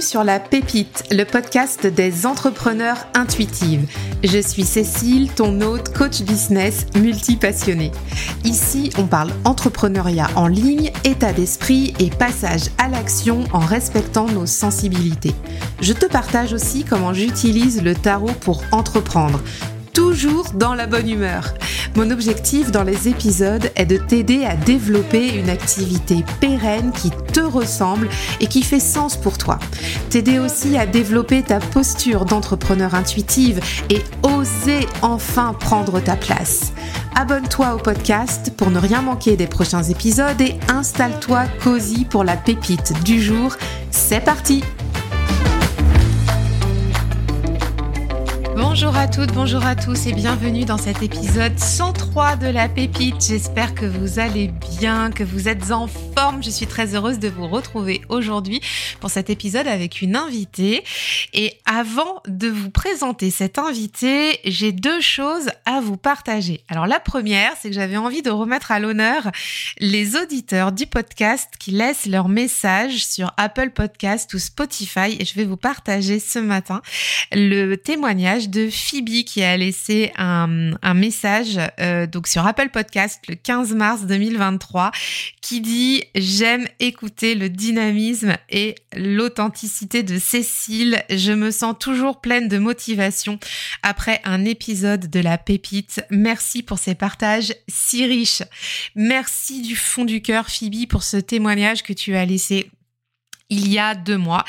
Sur La Pépite, le podcast des entrepreneurs intuitives. Je suis Cécile, ton hôte, coach business multi-passionné. Ici, on parle entrepreneuriat en ligne, état d'esprit et passage à l'action en respectant nos sensibilités. Je te partage aussi comment j'utilise le tarot pour entreprendre toujours dans la bonne humeur. Mon objectif dans les épisodes est de t'aider à développer une activité pérenne qui te ressemble et qui fait sens pour toi. T'aider aussi à développer ta posture d'entrepreneur intuitive et oser enfin prendre ta place. Abonne-toi au podcast pour ne rien manquer des prochains épisodes et installe-toi cosy pour la pépite du jour. C'est parti! Bonjour à toutes, bonjour à tous et bienvenue dans cet épisode 103 de la pépite. J'espère que vous allez bien, que vous êtes en forme. Je suis très heureuse de vous retrouver aujourd'hui pour cet épisode avec une invitée. Et avant de vous présenter cette invitée, j'ai deux choses à vous partager. Alors la première, c'est que j'avais envie de remettre à l'honneur les auditeurs du podcast qui laissent leur message sur Apple Podcast ou Spotify et je vais vous partager ce matin le témoignage de Phoebe qui a laissé un, message euh, donc sur Apple Podcast le 15 mars 2023 qui dit j'aime écouter le dynamisme et l'authenticité de Cécile. Je me sens toujours pleine de motivation après un épisode de la pépite. Merci pour ces partages si riches. Merci du fond du cœur Phoebe pour ce témoignage que tu as laissé il y a deux mois,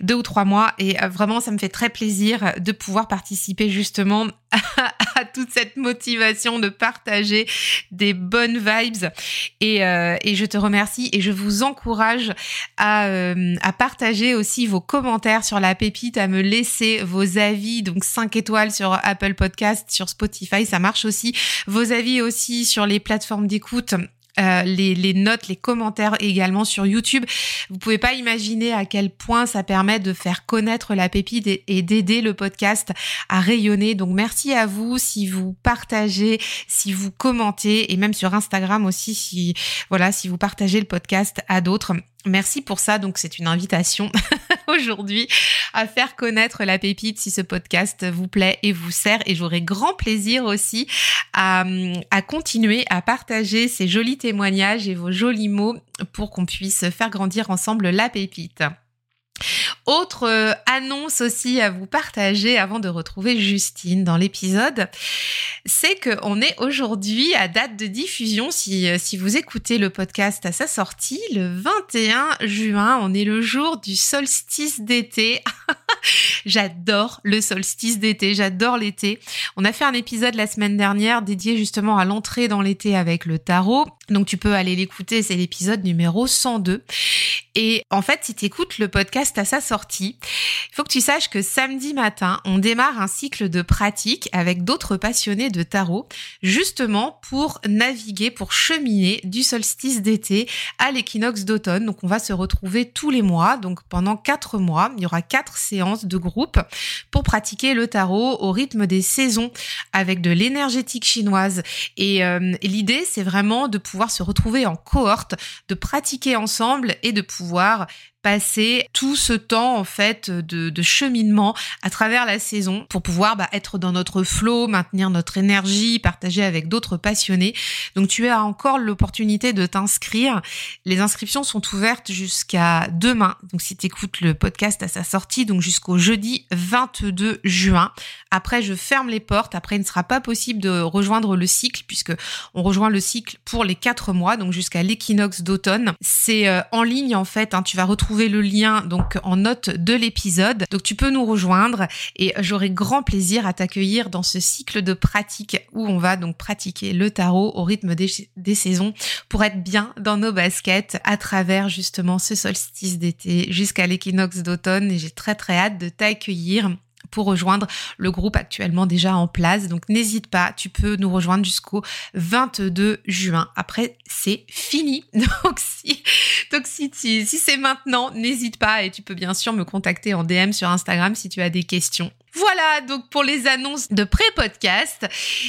deux ou trois mois, et euh, vraiment ça me fait très plaisir de pouvoir participer justement à, toute cette motivation de partager des bonnes vibes. Et, euh, et je te remercie et je vous encourage à, euh, à partager aussi vos commentaires sur la pépite, à me laisser vos avis, donc 5 étoiles sur Apple Podcast, sur Spotify, ça marche aussi. Vos avis aussi sur les plateformes d'écoute euh, les, notes, les commentaires également sur YouTube. Vous pouvez pas imaginer à quel point ça permet de faire connaître la pépite et, d'aider le podcast à rayonner. Donc merci à vous si vous partagez, si vous commentez et même sur Instagram aussi si voilà si vous partagez le podcast à d'autres. Merci pour ça. Donc, c'est une invitation aujourd'hui à faire connaître la pépite si ce podcast vous plaît et vous sert. Et j'aurai grand plaisir aussi à, continuer à partager ces jolis témoignages et vos jolis mots pour qu'on puisse faire grandir ensemble la pépite. Autre euh, annonce aussi à vous partager avant de retrouver Justine dans l'épisode, c'est qu'on est aujourd'hui à date de diffusion, si, euh, si vous écoutez le podcast à sa sortie, le 21 juin, on est le jour du solstice d'été. j'adore le solstice d'été, j'adore l'été. On a fait un épisode la semaine dernière dédié justement à l'entrée dans l'été avec le tarot. Donc tu peux aller l'écouter, c'est l'épisode numéro 102. Et en fait, si tu écoutes le podcast à sa sortie, il faut que tu saches que samedi matin, on démarre un cycle de pratique avec d'autres passionnés de tarot, justement pour naviguer, pour cheminer du solstice d'été à l'équinoxe d'automne. Donc on va se retrouver tous les mois, donc pendant quatre mois, il y aura quatre séances de groupe pour pratiquer le tarot au rythme des saisons avec de l'énergétique chinoise. Et, euh, l'idée, c'est vraiment de pouvoir se retrouver en cohorte, de pratiquer ensemble et de pouvoir passer tout ce temps en fait de, cheminement à travers la saison pour pouvoir bah, être dans notre flow, maintenir notre énergie, partager avec d'autres passionnés. Donc tu as encore l'opportunité de t'inscrire. Les inscriptions sont ouvertes jusqu'à demain. Donc si tu écoutes le podcast à sa sortie, donc jusqu'au jeudi 22 juin. Après je ferme les portes. Après il ne sera pas possible de rejoindre le cycle puisque on rejoint le cycle pour les quatre mois, donc jusqu'à l'équinoxe d'automne. C'est euh, en ligne en fait. Hein, tu vas retrouver le lien donc en note de l'épisode. Donc tu peux nous rejoindre et j'aurai grand plaisir à t'accueillir dans ce cycle de pratique où on va donc pratiquer le tarot au rythme des, des saisons pour être bien dans nos baskets à travers justement ce solstice d'été jusqu'à l'équinoxe d'automne et j'ai très très hâte de t'accueillir pour rejoindre le groupe actuellement déjà en place. Donc n'hésite pas, tu peux nous rejoindre jusqu'au 22 juin. Après, c'est fini. Donc si, donc si, si c'est maintenant, n'hésite pas et tu peux bien sûr me contacter en DM sur Instagram si tu as des questions. Voilà donc pour les annonces de pré-podcast.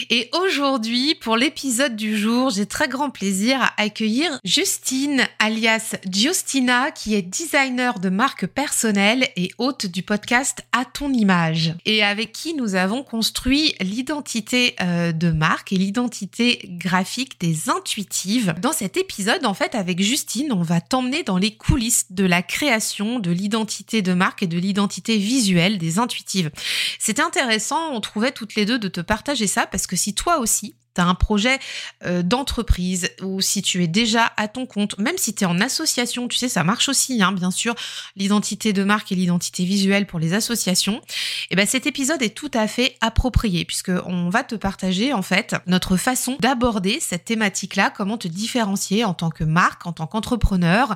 Et aujourd'hui, pour l'épisode du jour, j'ai très grand plaisir à accueillir Justine, alias Justina, qui est designer de marque personnelle et hôte du podcast À ton image. Et avec qui nous avons construit l'identité euh, de marque et l'identité graphique des intuitives. Dans cet épisode, en fait, avec Justine, on va t'emmener dans les coulisses de la création de l'identité de marque et de l'identité visuelle des intuitives. C'était intéressant, on trouvait toutes les deux de te partager ça parce que si toi aussi, tu as un projet euh, d'entreprise ou si tu es déjà à ton compte, même si tu es en association, tu sais, ça marche aussi, hein, bien sûr, l'identité de marque et l'identité visuelle pour les associations, et eh ben cet épisode est tout à fait approprié puisque on va te partager en fait notre façon d'aborder cette thématique-là, comment te différencier en tant que marque, en tant qu'entrepreneur,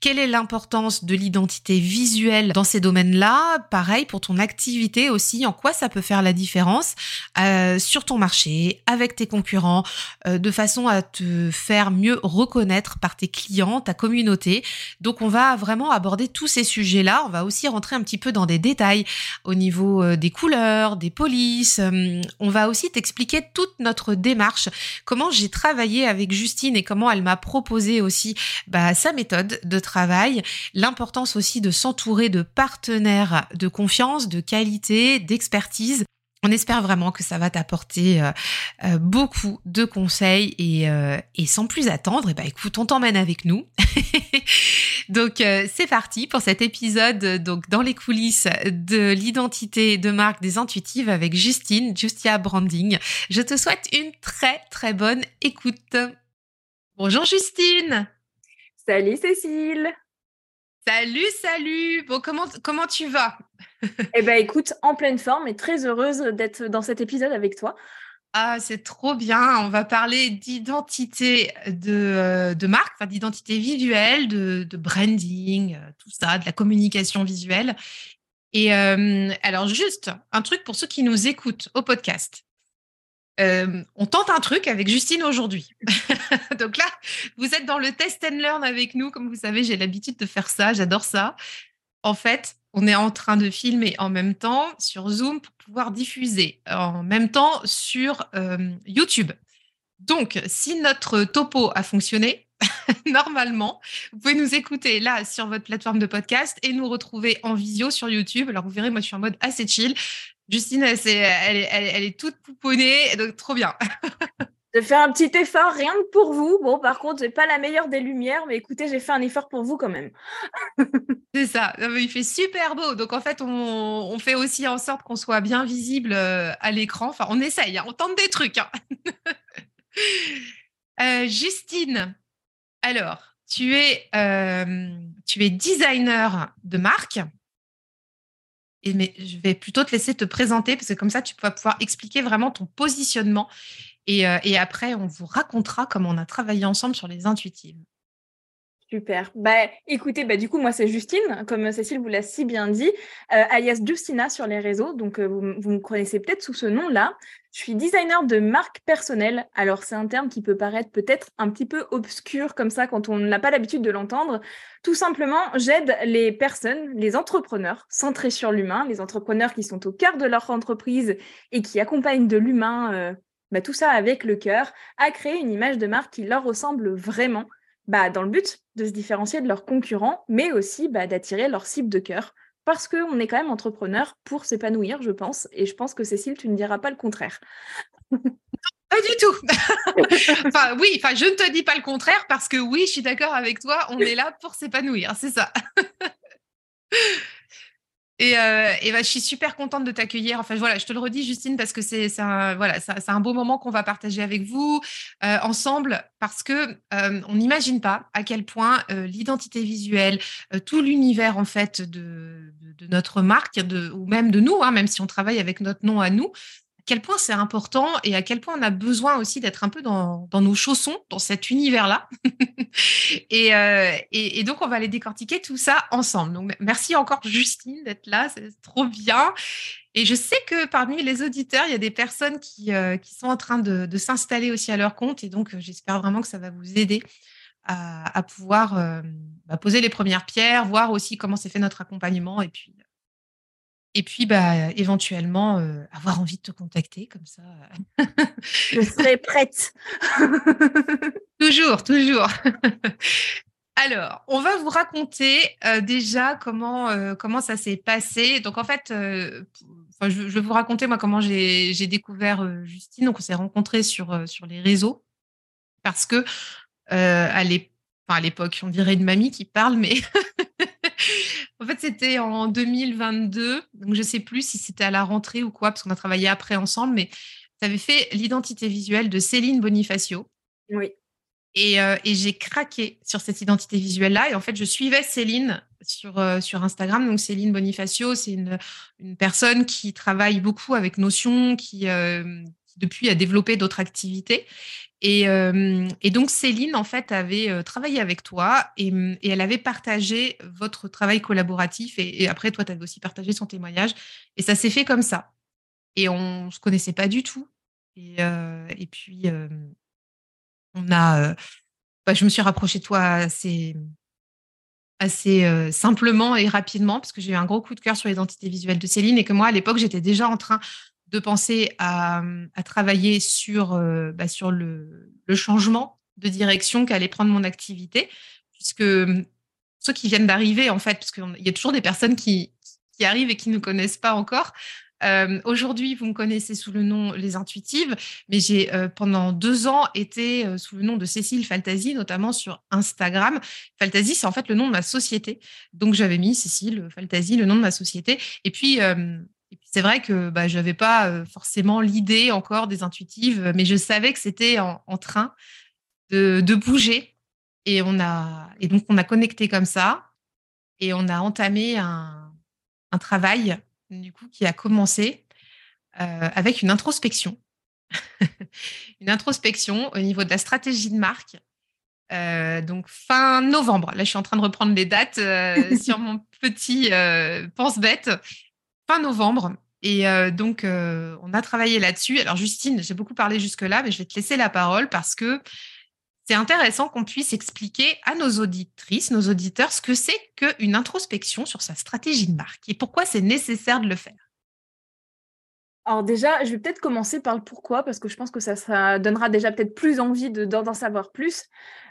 quelle est l'importance de l'identité visuelle dans ces domaines-là, pareil pour ton activité aussi, en quoi ça peut faire la différence euh, sur ton marché, avec tes euh, de façon à te faire mieux reconnaître par tes clients, ta communauté. Donc on va vraiment aborder tous ces sujets-là. On va aussi rentrer un petit peu dans des détails au niveau euh, des couleurs, des polices. Euh, on va aussi t'expliquer toute notre démarche, comment j'ai travaillé avec Justine et comment elle m'a proposé aussi bah, sa méthode de travail, l'importance aussi de s'entourer de partenaires de confiance, de qualité, d'expertise on espère vraiment que ça va t'apporter euh, euh, beaucoup de conseils et, euh, sans plus attendre, et eh ben, écoute, on t'emmène avec nous. donc c'est parti pour cet épisode donc dans les coulisses de l'identité de marque des intuitives avec Justine, Justia Branding. Je te souhaite une très très bonne écoute. Bonjour Justine. Salut Cécile. Salut, salut. Bon, comment comment tu vas? Eh ben, écoute, en pleine forme et très heureuse d'être dans cet épisode avec toi. Ah, c'est trop bien. On va parler d'identité de, euh, de marque, d'identité visuelle, de, branding, euh, tout ça, de la communication visuelle. Et euh, alors, juste un truc pour ceux qui nous écoutent au podcast. On tente un truc avec Justine aujourd'hui. Donc là, vous êtes dans le test and learn avec nous. Comme vous savez, j'ai l'habitude de faire ça. J'adore ça. En fait, on est en train de filmer en même temps sur Zoom pour pouvoir diffuser en même temps sur euh, YouTube. Donc, si notre topo a fonctionné, normalement, vous pouvez nous écouter là sur votre plateforme de podcast et nous retrouver en visio sur YouTube. Alors, vous verrez, moi, je suis en mode assez chill. Justine, elle, elle est toute pouponnée, donc trop bien. de faire un petit effort, rien que pour vous. Bon, par contre, j'ai pas la meilleure des lumières, mais écoutez, j'ai fait un effort pour vous quand même. C'est ça. Il fait super beau. Donc, en fait, on, fait aussi en sorte qu'on soit bien visible euh, à l'écran. Enfin, on essaye, hein. on tente des trucs. Hein. Euh, Justine, alors, tu es, euh, tu es designer de marque. Mais je vais plutôt te laisser te présenter parce que comme ça, tu vas pouvoir expliquer vraiment ton positionnement euh, et, après, on vous racontera comment on a travaillé ensemble sur les intuitives. Super. Bah, écoutez, bah, du coup, moi, c'est Justine, comme Cécile vous l'a si bien dit, euh, alias Justina sur les réseaux. Donc, euh, vous, vous, me connaissez peut-être sous ce nom-là. Je suis designer de marque personnelle. Alors, c'est un terme qui peut paraître peut-être un petit peu obscur comme ça quand on n'a pas l'habitude de l'entendre. Tout simplement, j'aide les personnes, les entrepreneurs centrés sur l'humain, les entrepreneurs qui sont au cœur de leur entreprise et qui accompagnent de l'humain bah, tout ça avec le cœur, à créer une image de marque qui leur ressemble vraiment, bah, dans le but de se différencier de leurs concurrents, mais aussi bah, d'attirer leur cible de cœur. Parce qu'on est quand même entrepreneur pour s'épanouir, je pense. Et je pense que Cécile, tu ne diras pas le contraire. Pas du tout. enfin, oui, enfin, je ne te dis pas le contraire parce que oui, je suis d'accord avec toi, on est là pour s'épanouir, c'est ça. Et, euh, bah, je suis super contente de t'accueillir. Enfin, voilà, je te le redis, Justine, parce que c'est un, beau moment qu'on va partager avec vous euh, ensemble, parce que euh, on n'imagine pas à quel point l'identité visuelle, tout l'univers en fait de, notre marque, ou même de nous, hein, même si on travaille avec notre nom à nous, quel point c'est important et à quel point on a besoin aussi d'être un peu dans, nos chaussons, dans cet univers-là. euh, et, donc, on va aller décortiquer tout ça ensemble. Donc, merci encore, Justine, d'être là. C'est trop bien. Et je sais que parmi les auditeurs, il y a des personnes qui, euh, sont en train de, s'installer aussi à leur compte. Et donc, j'espère vraiment que ça va vous aider à, pouvoir euh, bah, poser les premières pierres, voir aussi comment s'est fait notre accompagnement et puis Et puis, bah, éventuellement, avoir envie de te contacter comme ça. Je serai prête. toujours, toujours. Alors, on va vous raconter déjà comment, comment ça s'est passé. Donc, en fait, je, vais vous raconter moi comment j'ai découvert Justine. Donc, on s'est rencontrés sur, sur les réseaux parce que à l'époque, on dirait une mamie qui parle, mais en fait, c'était en 2022. Donc, je ne sais plus si c'était à la rentrée ou quoi, parce qu'on a travaillé après ensemble, mais tu avais fait l'identité visuelle de Céline Bonifacio. Oui. Euh, et, j'ai craqué sur cette identité visuelle-là. Et en fait, je suivais Céline sur, euh, sur Instagram. Donc, Céline Bonifacio, c'est une, une, personne qui travaille beaucoup avec Notion, qui, euh, depuis a développé d'autres activités. Et, et, donc, Céline, en fait, avait travaillé avec toi et, et, elle avait partagé votre travail collaboratif. Et, après, toi, tu avais aussi partagé son témoignage. Et ça s'est fait comme ça. Et on ne se connaissait pas du tout. Et, et puis, on a, bah, je me suis rapprochée de toi assez, assez simplement et rapidement parce que j'ai eu un gros coup de cœur sur l'identité visuelle de Céline et que moi, à l'époque, j'étais déjà en train de penser à, travailler sur, euh, bah, sur le, changement de direction qu'allait prendre mon activité, puisque hum, ceux qui viennent d'arriver, en fait, parce qu'il y a toujours des personnes qui, qui arrivent et qui ne connaissent pas encore. Euh, aujourd'hui, vous me connaissez sous le nom Les Intuitives, mais j'ai euh, pendant deux ans été sous le nom de Cécile Faltasi, notamment sur Instagram. Faltasi, c'est en fait le nom de ma société. Donc, j'avais mis Cécile Faltasi, le nom de ma société. Et puis, et puis c'est vrai que bah, je n'avais pas forcément l'idée encore des intuitives, mais je savais que c'était en, train de, bouger. Et, on a, et donc, on a connecté comme ça et on a entamé un, travail du coup, qui a commencé avec une introspection. une introspection au niveau de la stratégie de marque. donc fin novembre. Là, je suis en train de reprendre les dates sur mon petit pense-bête fin novembre. Et euh, donc, euh, on a travaillé là-dessus. Alors, Justine, j'ai beaucoup parlé jusque-là, mais je vais te laisser la parole parce que c'est intéressant qu'on puisse expliquer à nos auditrices, nos auditeurs, ce que c'est qu'une introspection sur sa stratégie de marque et pourquoi c'est nécessaire de le faire. Alors déjà, je vais peut-être commencer par le pourquoi, parce que je pense que ça, donnera déjà peut-être plus envie d'en savoir plus.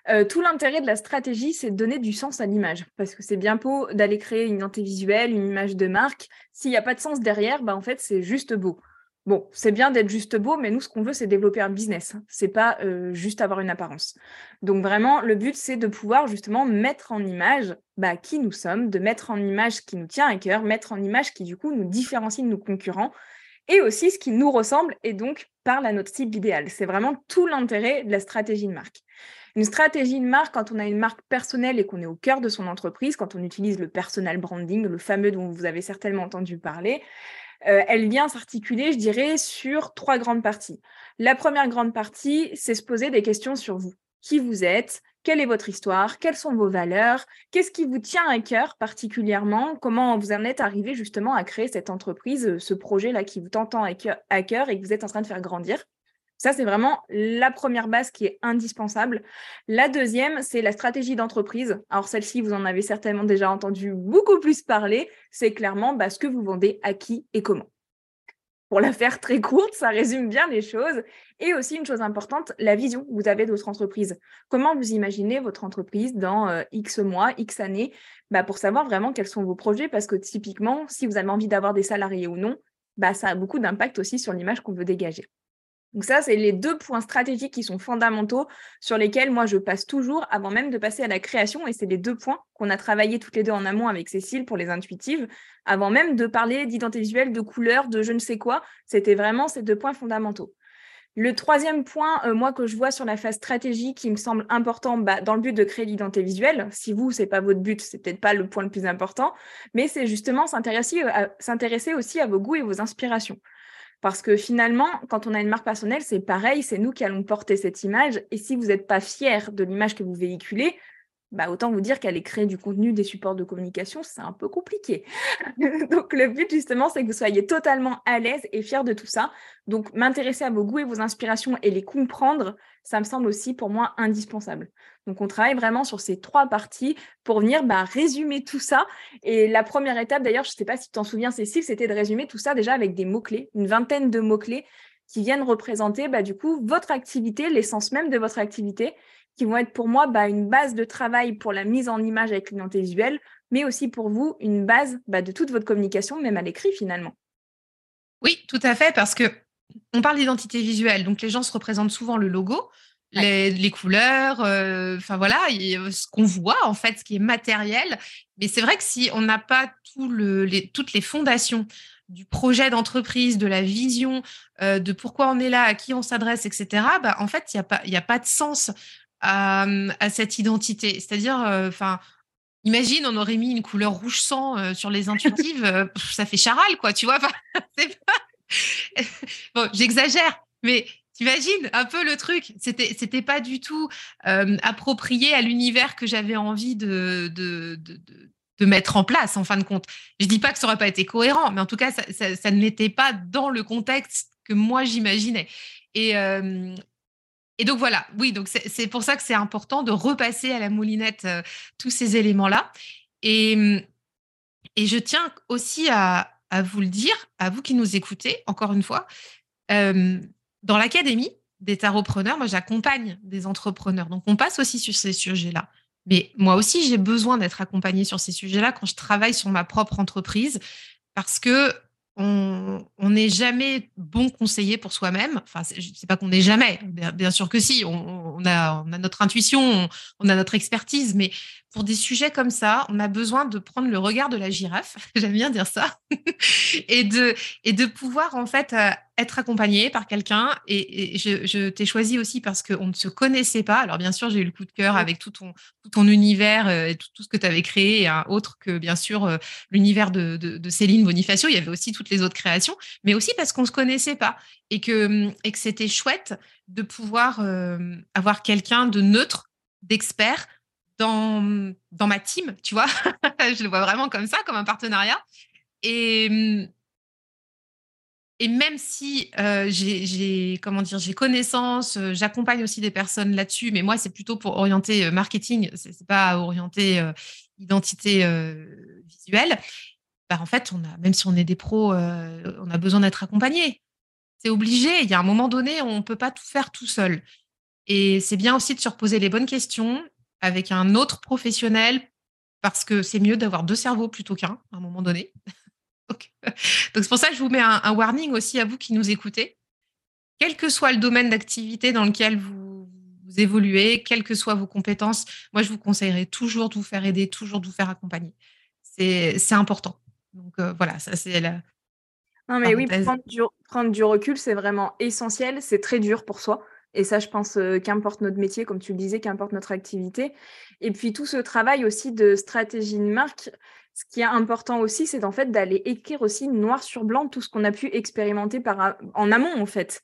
Euh, tout l'intérêt de la stratégie, c'est de donner du sens à l'image, parce que c'est bien beau d'aller créer une identité visuelle, une image de marque. S'il n'y a pas de sens derrière, bah, en fait, c'est juste beau. Bon, c'est bien d'être juste beau, mais nous, ce qu'on veut, c'est développer un business. C'est pas euh, juste avoir une apparence. Donc vraiment, le but, c'est de pouvoir justement mettre en image bah, qui nous sommes, de mettre en image qui nous tient à cœur, mettre en image qui, du coup, nous différencie de nos concurrents et aussi ce qui nous ressemble et donc parle à notre cible idéal. C'est vraiment tout l'intérêt de la stratégie de marque. Une stratégie de marque, quand on a une marque personnelle et qu'on est au cœur de son entreprise, quand on utilise le personal branding, le fameux dont vous avez certainement entendu parler, euh, elle vient s'articuler, je dirais, sur trois grandes parties. La première grande partie, c'est se poser des questions sur vous. Qui vous êtes quelle est votre histoire Quelles sont vos valeurs Qu'est-ce qui vous tient à cœur particulièrement Comment vous en êtes arrivé justement à créer cette entreprise, euh, ce projet-là qui vous tend à cœur et que vous êtes en train de faire grandir ça, c'est vraiment la première base qui est indispensable. La deuxième, c'est la stratégie d'entreprise. Alors celle-ci, vous en avez certainement déjà entendu beaucoup plus parler. C'est clairement bah, ce que vous vendez, à qui et comment pour la faire très courte, ça résume bien les choses. Et aussi une chose importante, la vision que vous avez de votre entreprise. Comment vous imaginez votre entreprise dans euh, X mois, X années, bah, pour savoir vraiment quels sont vos projets, parce que typiquement, si vous avez envie d'avoir des salariés ou non, bah, ça a beaucoup d'impact aussi sur l'image qu'on veut dégager. Donc ça, c'est les deux points stratégiques qui sont fondamentaux sur lesquels moi je passe toujours avant même de passer à la création. Et c'est les deux points qu'on a travaillé toutes les deux en amont avec Cécile pour les intuitives, avant même de parler d'identité visuelle, de couleur, de je ne sais quoi. C'était vraiment ces deux points fondamentaux. Le troisième point, euh, moi, que je vois sur la phase stratégique qui me semble important bah, dans le but de créer l'identité visuelle, si vous, ce n'est pas votre but, c'est peut-être pas le point le plus important, mais c'est justement s'intéresser aussi à vos goûts et vos inspirations. Parce que finalement, quand on a une marque personnelle, c'est pareil, c'est nous qui allons porter cette image. Et si vous n'êtes pas fier de l'image que vous véhiculez, bah, autant vous dire qu'aller créer du contenu, des supports de communication, c'est un peu compliqué. Donc, le but, justement, c'est que vous soyez totalement à l'aise et fier de tout ça. Donc, m'intéresser à vos goûts et vos inspirations et les comprendre, ça me semble aussi pour moi indispensable. Donc, on travaille vraiment sur ces trois parties pour venir bah, résumer tout ça. Et la première étape, d'ailleurs, je ne sais pas si tu t'en souviens, Cécile, c'était de résumer tout ça déjà avec des mots-clés, une vingtaine de mots-clés qui viennent représenter bah, du coup votre activité, l'essence même de votre activité qui vont être pour moi bah, une base de travail pour la mise en image avec l'identité visuelle, mais aussi pour vous une base de toute votre communication, même à l'écrit finalement. Oui, tout à fait, parce que on parle d'identité visuelle, donc les gens se représentent souvent le logo, les, couleurs, euh, enfin voilà, euh, ce qu'on voit en fait, ce qui est matériel. Mais c'est vrai que si on n'a pas tout le, les, toutes les fondations du projet d'entreprise, de la vision, euh, de pourquoi on est là, à qui on s'adresse, etc., bah, en fait, il n'y a, pas, a pas de sens à, cette identité. C'est-à-dire, enfin, imagine, on aurait mis une couleur rouge sang sur les intuitives, ça fait charal, quoi, tu vois. bon, j'exagère, mais T'imagines un peu le truc? C'était c'était pas du tout approprié à l'univers que j'avais envie de de, de, de, mettre en place en fin de compte. Je dis pas que ça aurait pas été cohérent, mais en tout cas ça, ça, ne l'était pas dans le contexte que moi j'imaginais. Et, et donc voilà, oui, donc c'est pour ça que c'est important de repasser à la moulinette euh, tous ces éléments-là. Et, et je tiens aussi à, vous le dire, à vous qui nous écoutez, encore une fois, euh, dans l'académie des tarotpreneurs, moi j'accompagne des entrepreneurs. Donc on passe aussi sur ces sujets-là. Mais moi aussi, j'ai besoin d'être accompagnée sur ces sujets-là quand je travaille sur ma propre entreprise parce que on n'est jamais bon conseiller pour soi-même. Enfin, je ne sais pas qu'on n'est jamais. Bien, sûr que si. On, a, on, a, notre intuition, on, a notre expertise, mais pour des sujets comme ça, on a besoin de prendre le regard de la girafe. J'aime bien dire ça, et de et de pouvoir en fait euh, être accompagné par quelqu'un. Et, je, t'ai choisi aussi parce qu'on ne se connaissait pas. Alors bien sûr, j'ai eu le coup de cœur avec tout ton, tout ton univers euh, et tout, tout ce que tu avais créé, et un autre que bien sûr euh, l'univers de, de, Céline Bonifacio. Il y avait aussi toutes les autres créations, mais aussi parce qu'on ne se connaissait pas et que, et que c'était chouette de pouvoir euh, avoir quelqu'un de neutre, d'expert dans, dans ma team, tu vois. je le vois vraiment comme ça, comme un partenariat. Et, et même si euh, j'ai comment dire j'ai connaissance, euh, j'accompagne aussi des personnes là-dessus, mais moi c'est plutôt pour orienter euh, marketing, c'est pas orienter identité visuelle. Bah, en fait, on a même si on est des pros, on a besoin d'être accompagné. C'est obligé. Il y a un moment donné, on peut pas tout faire tout seul. Et c'est bien aussi de se reposer les bonnes questions avec un autre professionnel parce que c'est mieux d'avoir deux cerveaux plutôt qu'un à un moment donné. Donc, c'est pour ça que je vous mets un, warning aussi à vous qui nous écoutez. Quel que soit le domaine d'activité dans lequel vous, évoluez, quelles que soient vos compétences, moi, je vous conseillerais toujours de vous faire aider, toujours de vous faire accompagner. C'est important. Donc, euh, voilà, ça, c'est la. Non, mais oui, prendre du, prendre du recul, c'est vraiment essentiel. C'est très dur pour soi. Et ça, je pense, euh, qu'importe notre métier, comme tu le disais, qu'importe notre activité. Et puis tout ce travail aussi de stratégie de marque, ce qui est important aussi, c'est en fait d'aller écrire aussi noir sur blanc tout ce qu'on a pu expérimenter par, en amont, en fait.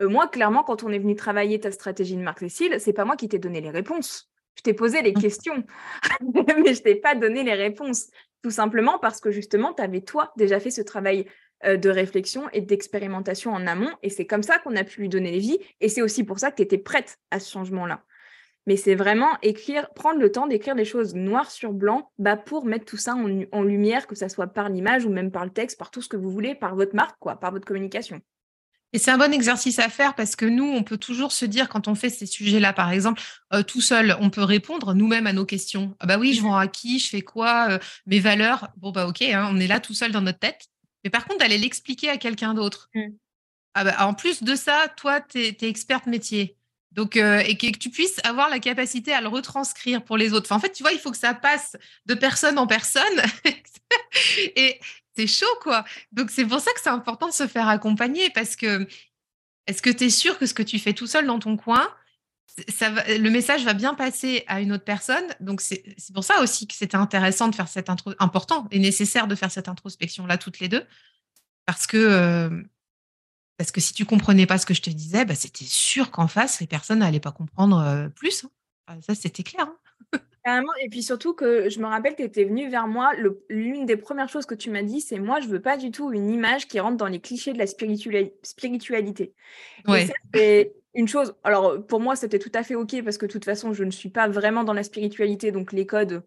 Euh, moi, clairement, quand on est venu travailler ta stratégie de marque Cécile, c'est pas moi qui t'ai donné les réponses. Je t'ai posé les mmh. questions, mais je t'ai pas donné les réponses. Tout simplement parce que justement, tu avais toi déjà fait ce travail de réflexion et d'expérimentation en amont. Et c'est comme ça qu'on a pu lui donner les vies. Et c'est aussi pour ça que tu étais prête à ce changement-là. Mais c'est vraiment écrire, prendre le temps d'écrire les choses noir sur blanc bah pour mettre tout ça en, lumière, que ce soit par l'image ou même par le texte, par tout ce que vous voulez, par votre marque, quoi, par votre communication. Et c'est un bon exercice à faire parce que nous, on peut toujours se dire quand on fait ces sujets-là, par exemple, euh, tout seul, on peut répondre nous-mêmes à nos questions. Ah bah oui, je vends à qui, je fais quoi, euh, mes valeurs. Bon bah ok, hein, on est là tout seul dans notre tête. Mais par contre, d'aller l'expliquer à quelqu'un d'autre. Mmh. Ah bah, en plus de ça, toi, tu es, experte métier. Donc, euh, et que, tu puisses avoir la capacité à le retranscrire pour les autres. en fait, tu vois, il faut que ça passe de personne en personne. et c'est chaud, quoi. Donc, c'est pour ça que c'est important de se faire accompagner parce que est-ce que tu es sûr que ce que tu fais tout seul dans ton coin, ça le message va bien passer à une autre personne. Donc, c'est pour ça aussi que c'était intéressant de faire cette intro, important et nécessaire de faire cette introspection-là toutes les deux. Parce que, euh, parce que si tu comprenais pas ce que je te disais, bah, c'était sûr qu'en face, les personnes n'allaient pas comprendre euh, plus. Hein. ça, c'était clair. Hein. et puis surtout que je me rappelle, tu étais venue vers moi, l'une des premières choses que tu m'as dit, c'est moi, je veux pas du tout une image qui rentre dans les clichés de la spiritualité. Ouais. Une chose, alors pour moi, c'était tout à fait OK parce que de toute façon, je ne suis pas vraiment dans la spiritualité, donc les codes,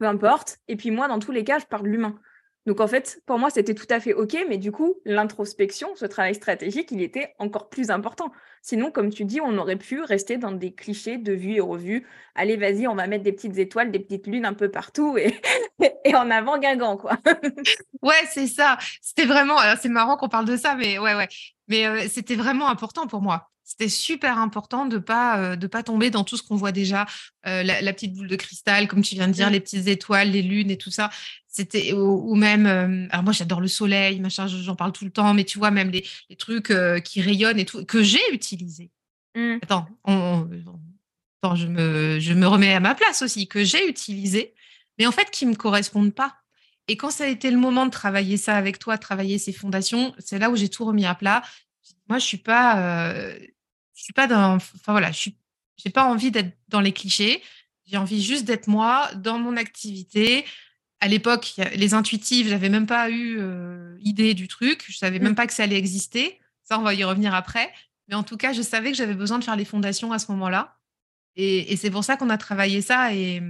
peu importe. Et puis moi, dans tous les cas, je parle de l'humain. Donc en fait, pour moi, c'était tout à fait OK, mais du coup, l'introspection, ce travail stratégique, il était encore plus important. Sinon, comme tu dis, on aurait pu rester dans des clichés de vue et revue. Allez, vas-y, on va mettre des petites étoiles, des petites lunes un peu partout et, et en avant Guingamp, quoi. ouais, c'est ça. C'était vraiment, alors c'est marrant qu'on parle de ça, mais ouais, ouais. Mais euh, c'était vraiment important pour moi c'était super important de pas euh, de pas tomber dans tout ce qu'on voit déjà euh, la, petite boule de cristal comme tu viens de dire mmh. les petites étoiles les lunes et tout ça c'était ou, même euh, alors moi j'adore le soleil machin j'en parle tout le temps mais tu vois même les, les trucs qui rayonnent et tout que j'ai utilisé mmh. attends attends je me je me remets à ma place aussi que j'ai utilisé mais en fait qui me correspondent pas et quand ça a été le moment de travailler ça avec toi, travailler ces fondations, c'est là où j'ai tout remis à plat. Moi, je suis pas, je suis pas dans. Enfin voilà, je suis. J'ai pas envie d'être dans les clichés. J'ai envie juste d'être moi dans mon activité. À l'époque, les intuitives, j'avais même pas eu euh, idée du truc. Je savais même mmh. pas que ça allait exister. Ça, on va y revenir après. Mais en tout cas, je savais que j'avais besoin de faire les fondations à ce moment-là. Et, c'est pour ça qu'on a travaillé ça. Et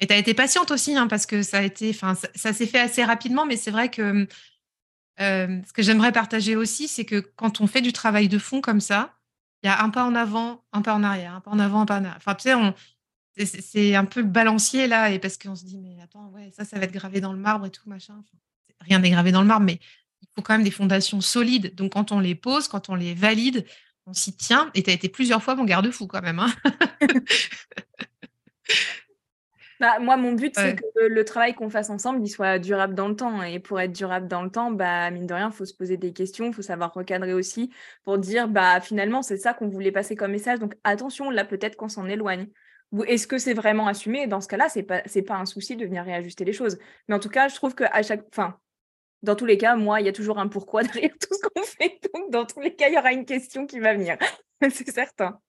tu as été patiente aussi, hein, parce que ça a été, enfin, ça, s'est fait assez rapidement, mais c'est vrai que euh, ce que j'aimerais partager aussi, c'est que quand on fait du travail de fond comme ça, il y a un pas en avant, un pas en arrière, un pas en avant, un pas en arrière. Enfin, tu sais, c'est un peu le balancier là, et parce qu'on se dit, mais attends, ouais, ça, ça va être gravé dans le marbre et tout, machin. rien n'est gravé dans le marbre, mais il faut quand même des fondations solides. Donc, quand on les pose, quand on les valide, on s'y tient. Et tu as été plusieurs fois mon garde-fou quand même. Hein Bah, moi, mon but, c'est que le travail qu'on fasse ensemble, il soit durable dans le temps. Et pour être durable dans le temps, bah, mine de rien, il faut se poser des questions, il faut savoir recadrer aussi pour dire, bah, finalement, c'est ça qu'on voulait passer comme message. Donc, attention, là, peut-être qu'on s'en éloigne. Est-ce que c'est vraiment assumé? Dans ce cas-là, c'est pas, c'est pas un souci de venir réajuster les choses. Mais en tout cas, je trouve qu'à chaque. Enfin, dans tous les cas, moi, il y a toujours un pourquoi derrière tout ce qu'on fait. Donc, dans tous les cas, il y aura une question qui va venir. c'est certain.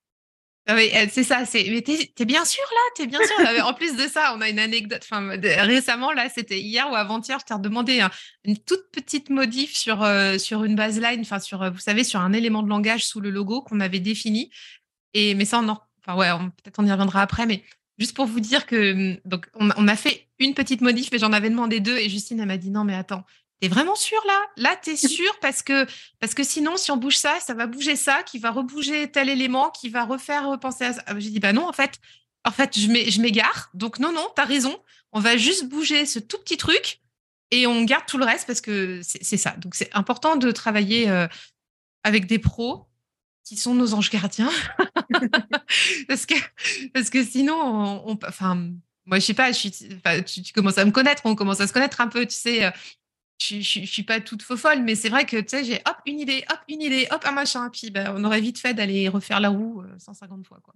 Ah oui, c'est ça. Mais t'es, bien sûr là, t'es bien sûr. Ah, en plus de ça, on a une anecdote. Récemment là, c'était hier ou avant-hier, je t'ai redemandé une toute petite modif sur euh, sur une baseline, enfin sur, vous savez, sur un élément de langage sous le logo qu'on avait défini. Et mais ça, on enfin ouais, peut-être on y reviendra après, mais juste pour vous dire que donc on, on a fait une petite modif, mais j'en avais demandé deux et Justine elle m'a dit non mais attends, T'es vraiment sûr là? Là, t'es sûr parce que parce que sinon, si on bouge ça, ça va bouger ça, qui va rebouger tel élément, qui va refaire repenser à ça? Ah, j'ai dit bah non, en fait, en fait, je m'égare. Donc non, non, t'as raison. On va juste bouger ce tout petit truc et on garde tout le reste parce que c'est ça. Donc c'est important de travailler euh, avec des pros qui sont nos anges gardiens parce que parce que sinon, on, enfin moi je sais pas, je suis, tu, tu, commences à me connaître, on commence à se connaître un peu, tu sais. Euh, je, je, suis pas toute folle, mais c'est vrai que tu sais, j'ai hop une idée, hop une idée, hop un machin, puis ben, on aurait vite fait d'aller refaire la roue 150 euh, fois quoi.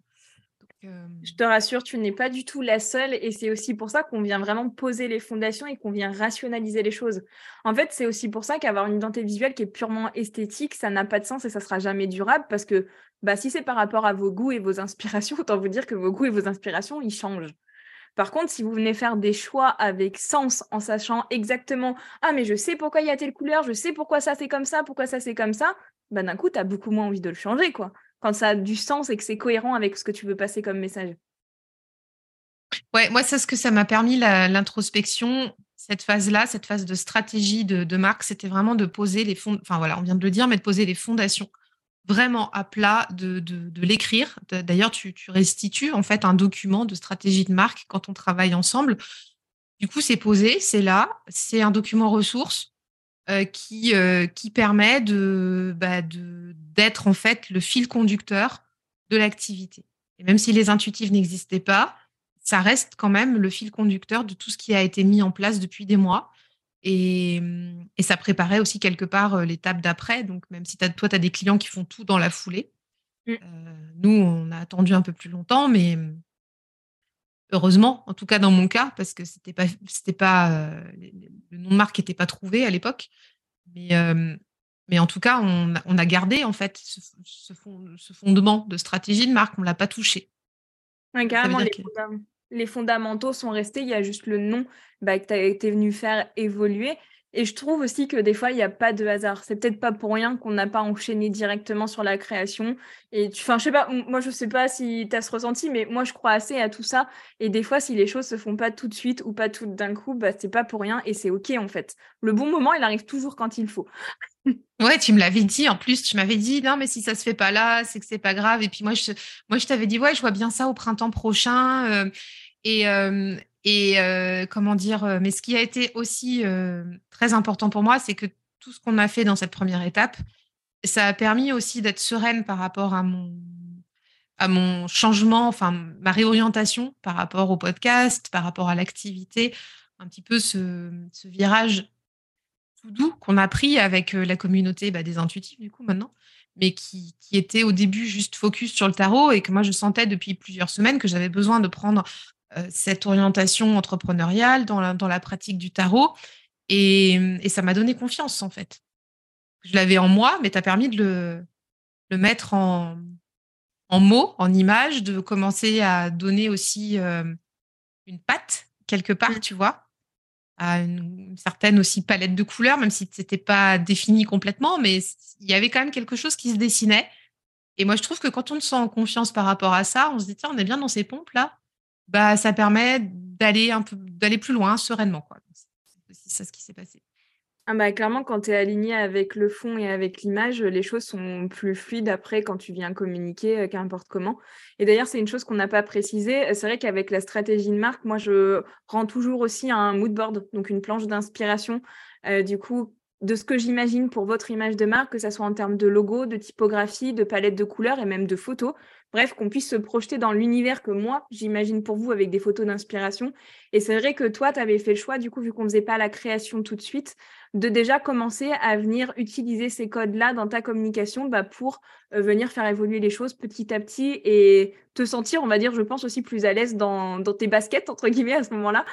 Euh, je te rassure, tu n'es pas du tout la seule, et c'est aussi pour ça qu'on vient vraiment poser les fondations et qu'on vient rationaliser les choses. En fait, c'est aussi pour ça qu'avoir une identité visuelle qui est purement esthétique, ça n'a pas de sens et ça sera jamais durable parce que bah, si c'est par rapport à vos goûts et vos inspirations, autant vous dire que vos goûts et vos inspirations, ils changent. Par contre, si vous venez faire des choix avec sens en sachant exactement Ah, mais je sais pourquoi il y a telle couleur, je sais pourquoi ça c'est comme ça, pourquoi ça c'est comme ça, bah, d'un coup, tu as beaucoup moins envie de le changer, quoi. Quand ça a du sens et que c'est cohérent avec ce que tu veux passer comme message. Ouais, moi, c'est ce que ça m'a permis, l'introspection, cette phase-là, cette phase de stratégie de, de marque, c'était vraiment de poser les fonds, enfin voilà, on vient de le dire, mais de poser les fondations vraiment à plat de, l'écrire. D'ailleurs, tu, restitues en fait un document de stratégie de marque quand on travaille ensemble. Du coup, c'est posé, c'est là, c'est un document ressource euh, qui, euh, qui permet bah, de, d'être en fait le fil conducteur de l'activité. Et même si les intuitives n'existaient pas, ça reste quand même le fil conducteur de tout ce qui a été mis en place depuis des mois. Et, ça préparait aussi quelque part euh, l'étape d'après. Donc, même si toi, tu as des clients qui font tout dans la foulée, mmh. euh, nous, on a attendu un peu plus longtemps, mais heureusement, en tout cas dans mon cas, parce que c'était pas, c'était pas, euh, le nom de marque n'était pas trouvé à l'époque. Mais, mais en tout cas, on, a gardé en fait ce, fondement de stratégie de marque, on ne l'a pas touché. carrément, les fondamentaux sont restés, il y a juste le nom bah, que tu as été venu faire évoluer. Et je trouve aussi que des fois, il n'y a pas de hasard. C'est peut-être pas pour rien qu'on n'a pas enchaîné directement sur la création. Et tu, enfin, je sais pas, moi, je sais pas si tu as ce ressenti, mais moi, je crois assez à tout ça. Et des fois, si les choses se font pas tout de suite ou pas tout d'un coup, bah, c'est pas pour rien et c'est OK, en fait. Le bon moment, il arrive toujours quand il faut. Ouais, tu me l'avais dit. En plus, tu m'avais dit non, mais si ça se fait pas là, c'est que c'est pas grave. Et puis moi, je, t'avais dit ouais, je vois bien ça au printemps prochain. Euh, et, euh, euh, comment dire, mais ce qui a été aussi très important pour moi, c'est que tout ce qu'on a fait dans cette première étape, ça a permis aussi d'être sereine par rapport à mon à mon changement, enfin ma réorientation par rapport au podcast, par rapport à l'activité, un petit peu ce virage doux qu'on a pris avec euh, la communauté bah, des intuitifs, du coup, maintenant, mais qui, qui, était au début juste focus sur le tarot et que moi, je sentais depuis plusieurs semaines que j'avais besoin de prendre euh, cette orientation entrepreneuriale dans la, dans la pratique du tarot. Et, et ça m'a donné confiance, en fait. Je l'avais en moi, mais tu as permis de le, le mettre en, en mots, en images, de commencer à donner aussi euh, une patte quelque part, mmh. tu vois à une, certaine aussi palette de couleurs, même si c'était pas défini complètement, mais il y avait quand même quelque chose qui se dessinait. Et moi, je trouve que quand on se sent en confiance par rapport à ça, on se dit tiens, on est bien dans ces pompes là, bah ça permet d'aller un peu d'aller plus loin sereinement quoi. C'est ça ce qui s'est passé. Ah bah, clairement, quand tu es aligné avec le fond et avec l'image, les choses sont plus fluides après quand tu viens communiquer, euh, qu'importe comment. Et d'ailleurs, c'est une chose qu'on n'a pas précisé. C'est vrai qu'avec la stratégie de marque, moi, je rends toujours aussi un mood board, donc une planche d'inspiration. Euh, du coup, de ce que j'imagine pour votre image de marque, que ce soit en termes de logo, de typographie, de palette de couleurs et même de photos. Bref, qu'on puisse se projeter dans l'univers que moi, j'imagine pour vous avec des photos d'inspiration. Et c'est vrai que toi, tu avais fait le choix, du coup, vu qu'on ne faisait pas la création tout de suite, de déjà commencer à venir utiliser ces codes-là dans ta communication bah, pour euh, venir faire évoluer les choses petit à petit et te sentir, on va dire, je pense aussi plus à l'aise dans, dans tes baskets, entre guillemets, à ce moment-là.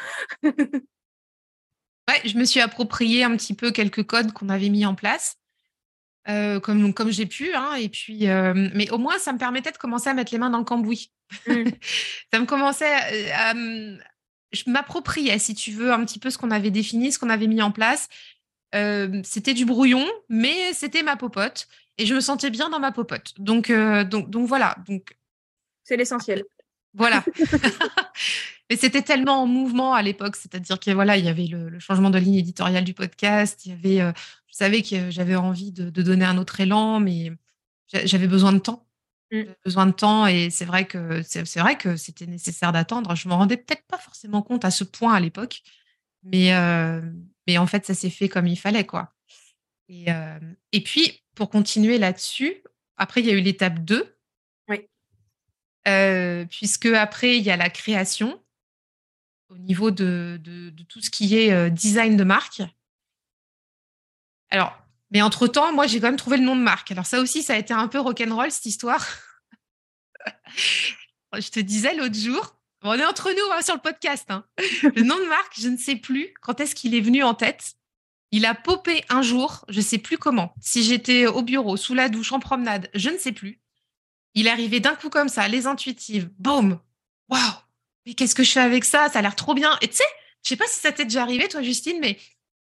ouais, je me suis approprié un petit peu quelques codes qu'on avait mis en place. Euh, comme, comme j'ai pu. Hein, et puis, euh, mais au moins, ça me permettait de commencer à mettre les mains dans le cambouis. Mmh. ça me commençait à, je m'appropriais, si tu veux, un petit peu ce qu'on avait défini, ce qu'on avait mis en place. Euh, c'était du brouillon, mais c'était ma popote. Et je me sentais bien dans ma popote. Donc, donc, donc voilà. Donc, c'est l'essentiel. Voilà. Mais c'était tellement en mouvement à l'époque, c'est-à-dire qu'il voilà, il y avait le, changement de ligne éditoriale du podcast, il y avait, euh, je savais que j'avais envie de, donner un autre élan, mais j'avais besoin de temps, mmh. besoin de temps, et c'est vrai que c'est vrai que c'était nécessaire d'attendre. Je me rendais peut-être pas forcément compte à ce point à l'époque, mais euh, mais en fait ça s'est fait comme il fallait quoi. Et, euh, et puis pour continuer là-dessus, après il y a eu l'étape 2 euh, puisque après, il y a la création au niveau de, tout ce qui est euh, design de marque. Alors, mais entre-temps, moi, j'ai quand même trouvé le nom de marque. Alors ça aussi, ça a été un peu rock'n'roll, cette histoire. je te disais l'autre jour, on est entre nous hein, sur le podcast. Hein. Le nom de marque, je ne sais plus quand est-ce qu'il est venu en tête. Il a popé un jour, je ne sais plus comment. Si j'étais au bureau, sous la douche, en promenade, je ne sais plus. Il arrivé d'un coup comme ça, les intuitives, boum, waouh, mais qu'est-ce que je fais avec ça? Ça a l'air trop bien. Et tu sais, je sais pas si ça t'est déjà arrivé, toi, Justine, mais tu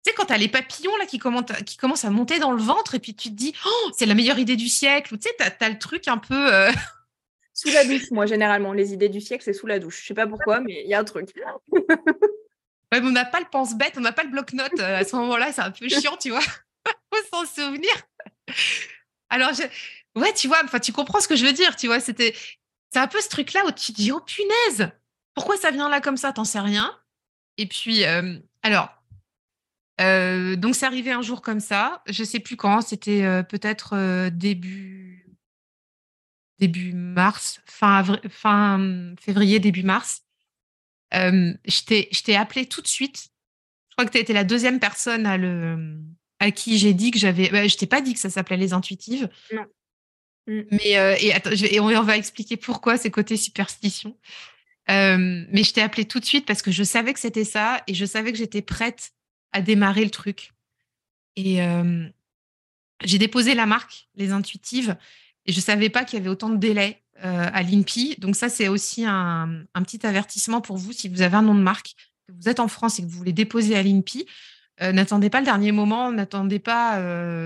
sais, quand tu as les papillons là qui, qui commencent à monter dans le ventre et puis tu te dis, oh, c'est la meilleure idée du siècle, ou tu sais, tu as, le truc un peu. Euh, sous la douche, moi, généralement, les idées du siècle, c'est sous la douche. Je sais pas pourquoi, mais il y a un truc. ouais, mais on n'a pas le pense-bête, on n'a pas le bloc-notes. Euh, à ce moment-là, c'est un peu chiant, tu vois. Faut s'en souvenir. Alors, je, Ouais, tu vois, enfin, tu comprends ce que je veux dire, tu vois. C'était, c'est un peu ce truc-là où tu te dis, oh punaise, pourquoi ça vient là comme ça, t'en sais rien. Et puis, euh, alors, euh, donc c'est arrivé un jour comme ça, je sais plus quand, c'était euh, peut-être début début mars, fin, fin février, début mars. je t'ai appelé tout de suite. Je crois que tu as été la deuxième personne à le à qui j'ai dit que j'avais. Bah, je t'ai pas dit que ça s'appelait les intuitives. Non. Mmh. Mais et, attends, et on, va expliquer pourquoi c'est côté superstition. Euh, mais je t'ai appelé tout de suite parce que je savais que c'était ça et je savais que j'étais prête à démarrer le truc. Et euh, j'ai déposé la marque, les intuitives, et je savais pas qu'il y avait autant de délais à l'INPI. Donc ça, c'est aussi un, petit avertissement pour vous si vous avez un nom de marque, que vous êtes en France et que vous voulez déposer à l'INPI. n'attendez pas le dernier moment, n'attendez pas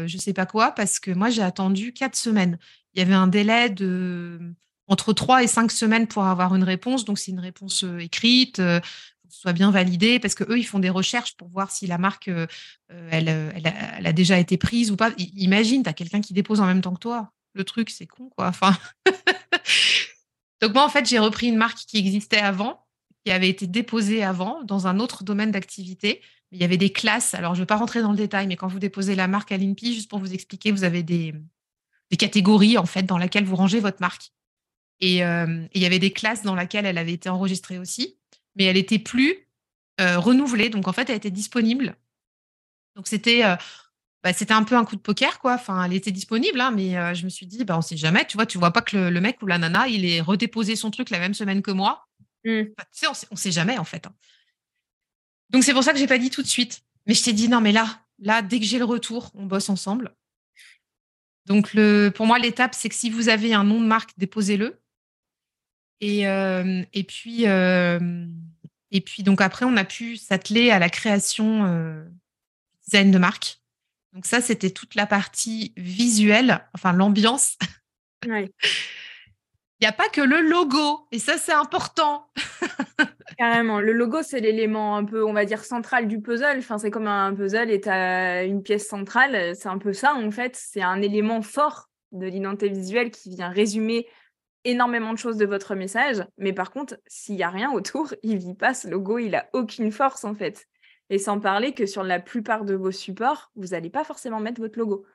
je ne sais pas quoi, parce que moi, j'ai attendu quatre semaines. Il y avait un délai de entre trois et cinq semaines pour avoir une réponse. Donc, c'est une réponse écrite, soit bien validé parce que eux ils font des recherches pour voir si la marque euh, euh, elle, elle, a, déjà été prise ou pas. Imagine, tu as quelqu'un qui dépose en même temps que toi. Le truc, c'est con quoi. Enfin. Donc moi en fait, j'ai repris une marque qui existait avant, qui avait été déposée avant dans un autre domaine d'activité. Il y avait des classes. Alors je ne vais pas rentrer dans le détail, mais quand vous déposez la marque à l'INPI, juste pour vous expliquer, vous avez des, des catégories en fait dans lesquelles vous rangez votre marque. Et, euh, et il y avait des classes dans lesquelles elle avait été enregistrée aussi mais elle était plus euh, renouvelée. Donc en fait, elle était disponible. Donc c'était euh, bah, c'était un peu un coup de poker, quoi. Enfin, elle était disponible, hein, mais euh, je me suis dit, bah, on sait jamais. Tu vois, tu vois pas que le, mec ou la nana, il est redéposé son truc la même semaine que moi. Mmh. tu sais, on sait, sait jamais en fait. Hein. Donc c'est pour ça que j'ai pas dit tout de suite. Mais je t'ai dit non, mais là, là, dès que j'ai le retour, on bosse ensemble. Donc le, pour moi, l'étape, c'est que si vous avez un nom de marque, déposez-le. Et, et puis, et puis donc après, on a pu s'atteler à la création design de marque. Donc ça, c'était toute la partie visuelle, enfin l'ambiance. Il n'y a pas que le logo, et ça, c'est important. Carrément. Le logo, c'est l'élément un peu, on va dire, central du puzzle. Enfin, c'est comme un puzzle et tu as une pièce centrale. C'est un peu ça, en fait. C'est un élément fort de l'identité visuelle qui vient résumer énormément de choses de votre message, mais par contre, s'il n'y a rien autour, il vit pas ce logo, il a aucune force en fait. Et sans parler que sur la plupart de vos supports, vous n'allez pas forcément mettre votre logo.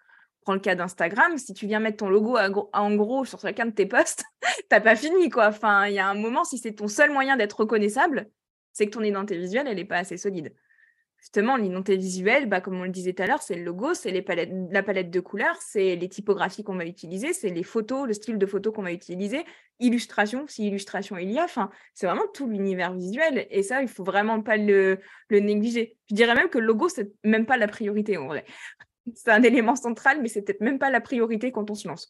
Prends le cas d'Instagram, si tu viens mettre ton logo en gros sur chacun de tes posts, t'as pas fini quoi. Enfin, il y a un moment, si c'est ton seul moyen d'être reconnaissable, c'est que ton identité visuelle, elle n'est pas assez solide justement, l'identité visuelle, bah, comme on le disait tout à l'heure, c'est le logo, c'est la palette de couleurs, c'est les typographies qu'on va utiliser, c'est les photos, le style de photo qu'on va utiliser, illustration, si illustration il y a, c'est vraiment tout l'univers visuel. Et ça, il faut vraiment pas le, négliger. Je dirais même que le logo, c'est même pas la priorité en vrai. C'est un élément central, mais c'est peut-être même pas la priorité quand on se lance.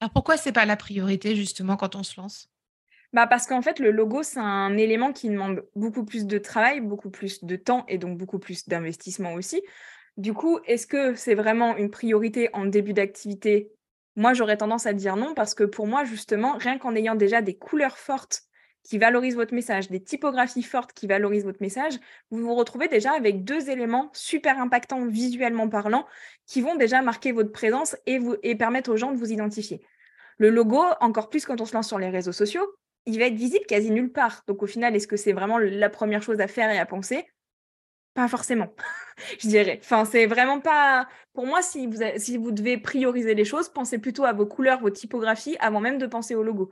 Alors pourquoi c'est pas la priorité justement quand on se lance? Bah parce qu'en fait, le logo, c'est un élément qui demande beaucoup plus de travail, beaucoup plus de temps et donc beaucoup plus d'investissement aussi. Du coup, est-ce que c'est vraiment une priorité en début d'activité? Moi, j'aurais tendance à dire non parce que pour moi, justement, rien qu'en ayant déjà des couleurs fortes qui valorisent votre message, des typographies fortes qui valorisent votre message, vous vous retrouvez déjà avec deux éléments super impactants visuellement parlant qui vont déjà marquer votre présence et, vous, et permettre aux gens de vous identifier. Le logo, encore plus quand on se lance sur les réseaux sociaux, il va être visible quasi nulle part. Donc au final, est-ce que c'est vraiment la première chose à faire et à penser? Pas forcément, je dirais. Enfin, c'est vraiment pas. Pour moi, si vous, si vous devez prioriser les choses, pensez plutôt à vos couleurs, vos typographies, avant même de penser au logo.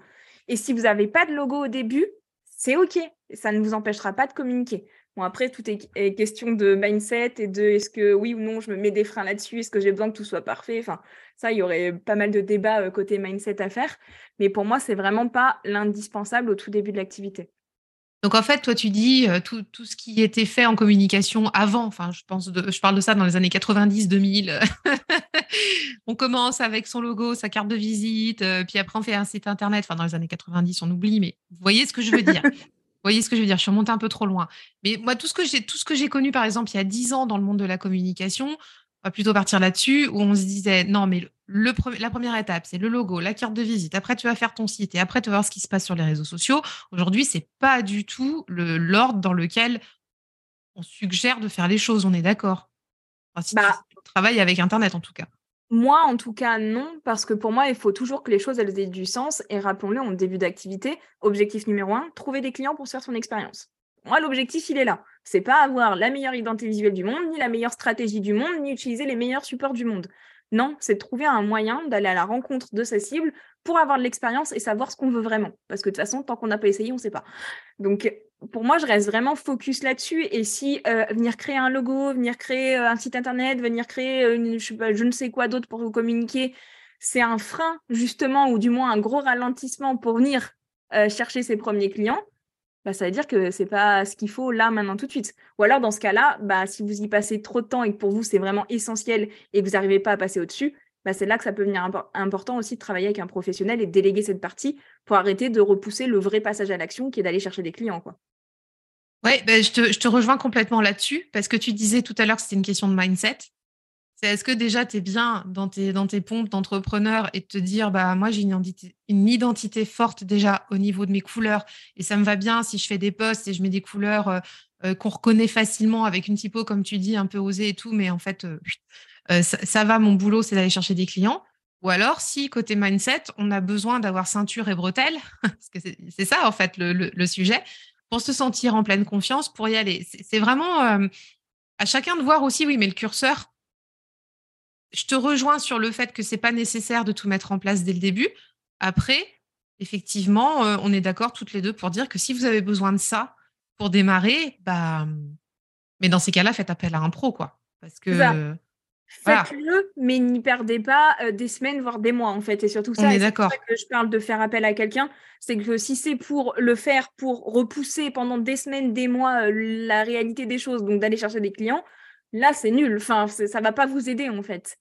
Et si vous n'avez pas de logo au début, c'est OK. Ça ne vous empêchera pas de communiquer. Après, tout est, question de mindset et de est-ce que oui ou non, je me mets des freins là-dessus, est-ce que j'ai besoin que tout soit parfait? Enfin, ça, il y aurait pas mal de débats euh, côté mindset à faire. Mais pour moi, c'est vraiment pas l'indispensable au tout début de l'activité. Donc en fait, toi, tu dis euh, tout, tout, ce qui était fait en communication avant. Enfin, je pense, je parle de ça dans les années 90-2000. on commence avec son logo, sa carte de visite, euh, puis après on fait un site internet. Enfin, dans les années 90, on oublie, mais vous voyez ce que je veux dire. Vous voyez ce que je veux dire Je suis remontée un peu trop loin. Mais moi, tout ce que j'ai, tout ce que j'ai connu, par exemple, il y a dix ans dans le monde de la communication, on va plutôt partir là-dessus, où on se disait, non, mais le, la première étape, c'est le logo, la carte de visite. Après, tu vas faire ton site et après, tu vas voir ce qui se passe sur les réseaux sociaux. Aujourd'hui, c'est pas du tout le, l'ordre dans lequel on suggère de faire les choses. On est d'accord? Enfin, si bah, tu avec Internet, en tout cas. Moi, en tout cas, non, parce que pour moi, il faut toujours que les choses aient du sens. Et rappelons-le, en début d'activité, objectif numéro un, trouver des clients pour faire son expérience. Moi, l'objectif, il est là. C'est pas avoir la meilleure identité visuelle du monde, ni la meilleure stratégie du monde, ni utiliser les meilleurs supports du monde. Non, c'est trouver un moyen d'aller à la rencontre de sa cible pour avoir de l'expérience et savoir ce qu'on veut vraiment. Parce que de toute façon, tant qu'on n'a pas essayé, on ne sait pas. Donc, pour moi, je reste vraiment focus là-dessus. Et si euh, venir créer un logo, venir créer euh, un site internet, venir créer euh, je, ne sais quoi d'autre pour vous communiquer, c'est un frein, justement, ou du moins un gros ralentissement pour venir chercher ses premiers clients, bah, ça veut dire que c'est pas ce qu'il faut là, maintenant, tout de suite. Ou alors, dans ce cas-là, bah, si vous y passez trop de temps et que pour vous, c'est vraiment essentiel et que vous n'arrivez pas à passer au-dessus, bah, c'est là que ça peut venir important aussi de travailler avec un professionnel et de déléguer cette partie pour arrêter de repousser le vrai passage à l'action qui est d'aller chercher des clients. Quoi. Oui, ben, je, te, rejoins complètement là-dessus parce que tu disais tout à l'heure que c'était une question de mindset. C'est est-ce que déjà tu es bien dans tes, dans tes pompes d'entrepreneur et de te dire, bah, moi j'ai une identité, forte déjà au niveau de mes couleurs et ça me va bien si je fais des posts et je mets des couleurs euh, euh, qu'on reconnaît facilement avec une typo, comme tu dis, un peu osée et tout, mais en fait, euh, ça, va, mon boulot, c'est d'aller chercher des clients. Ou alors, si côté mindset, on a besoin d'avoir ceinture et bretelles, parce que c'est ça en fait le, sujet, pour se sentir en pleine confiance, pour y aller. C'est vraiment à chacun de voir aussi, oui, mais le curseur, je te rejoins sur le fait que c'est pas nécessaire de tout mettre en place dès le début. Après, effectivement, euh, on est d'accord toutes les deux pour dire que si vous avez besoin de ça pour démarrer, bah, mais dans ces cas-là, faites appel à un pro, quoi. Parce que Faites-le, mais n'y perdez pas euh, des semaines, voire des mois, en fait. Et surtout ça, On est d'accord. que je parle de faire appel à quelqu'un, c'est que si c'est pour le faire, pour repousser pendant des semaines, des mois, euh, la réalité des choses, donc d'aller chercher des clients, là, c'est nul. Enfin, ça va pas vous aider, en fait.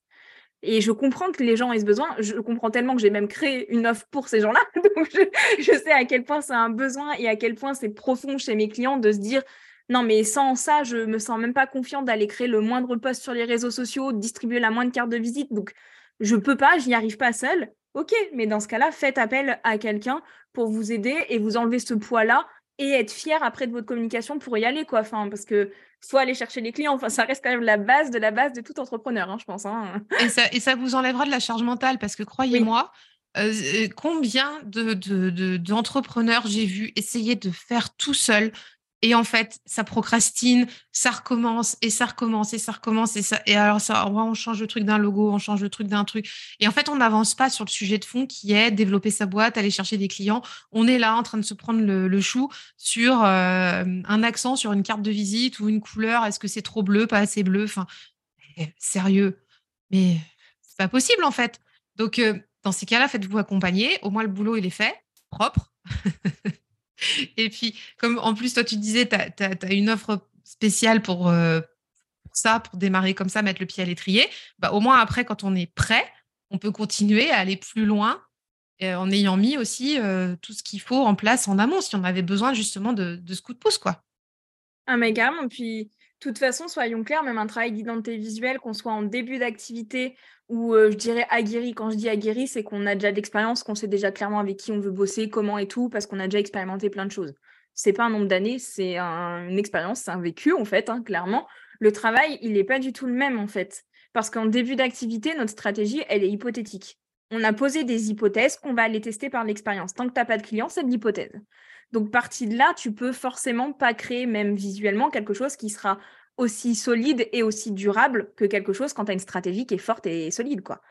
Et je comprends que les gens aient ce besoin. Je comprends tellement que j'ai même créé une offre pour ces gens-là. Donc, je, je, sais à quel point c'est un besoin et à quel point c'est profond chez mes clients de se dire non, mais sans ça, je me sens même pas confiante d'aller créer le moindre post sur les réseaux sociaux, distribuer la moindre carte de visite. Donc, je peux pas, je n'y arrive pas seule. Ok, mais dans ce cas-là, faites appel à quelqu'un pour vous aider et vous enlever ce poids-là et être fier après de votre communication pour y aller, quoi. Enfin, parce que faut aller chercher les clients. Enfin, ça reste quand même la base de la base de tout entrepreneur, hein, je pense. Hein. Et, ça, et ça vous enlèvera de la charge mentale parce que croyez-moi, oui. euh, combien d'entrepreneurs de, de, j'ai vu essayer de faire tout seul et en fait, ça procrastine, ça recommence et ça recommence et ça recommence et ça. Et alors, ça, on change le truc d'un logo, on change le truc d'un truc. Et en fait, on n'avance pas sur le sujet de fond qui est développer sa boîte, aller chercher des clients. On est là en train de se prendre le, chou sur euh, un accent sur une carte de visite ou une couleur. Est-ce que c'est trop bleu, pas assez bleu? Enfin, eh, sérieux. Mais c'est pas possible en fait. Donc, euh, dans ces cas-là, faites-vous accompagner. Au moins, le boulot, il est fait, propre. Et puis, comme en plus, toi, tu disais, tu as, une offre spéciale pour, euh, pour, ça, pour démarrer comme ça, mettre le pied à l'étrier. Bah, au moins, après, quand on est prêt, on peut continuer à aller plus loin euh, en ayant mis aussi euh, tout ce qu'il faut en place en amont, si on avait besoin justement de, ce coup de pouce. Quoi. Ah, mais carrément. Puis, toute façon, soyons clairs, même un travail d'identité visuelle, qu'on soit en début d'activité ou euh, je dirais aguerri. Quand je dis aguerri, c'est qu'on a déjà de l'expérience, qu'on sait déjà clairement avec qui on veut bosser, comment et tout, parce qu'on a déjà expérimenté plein de choses. C'est pas un nombre d'années, c'est un, une expérience, c'est un vécu en fait, hein, clairement. Le travail, il n'est pas du tout le même en fait, parce qu'en début d'activité, notre stratégie, elle est hypothétique. On a posé des hypothèses qu'on va aller tester par l'expérience. Tant que tu n'as pas de client, c'est de l'hypothèse. Donc, partie de là, tu peux forcément pas créer, même visuellement, quelque chose qui sera aussi solide et aussi durable que quelque chose quand tu as une stratégie qui est forte et solide, quoi.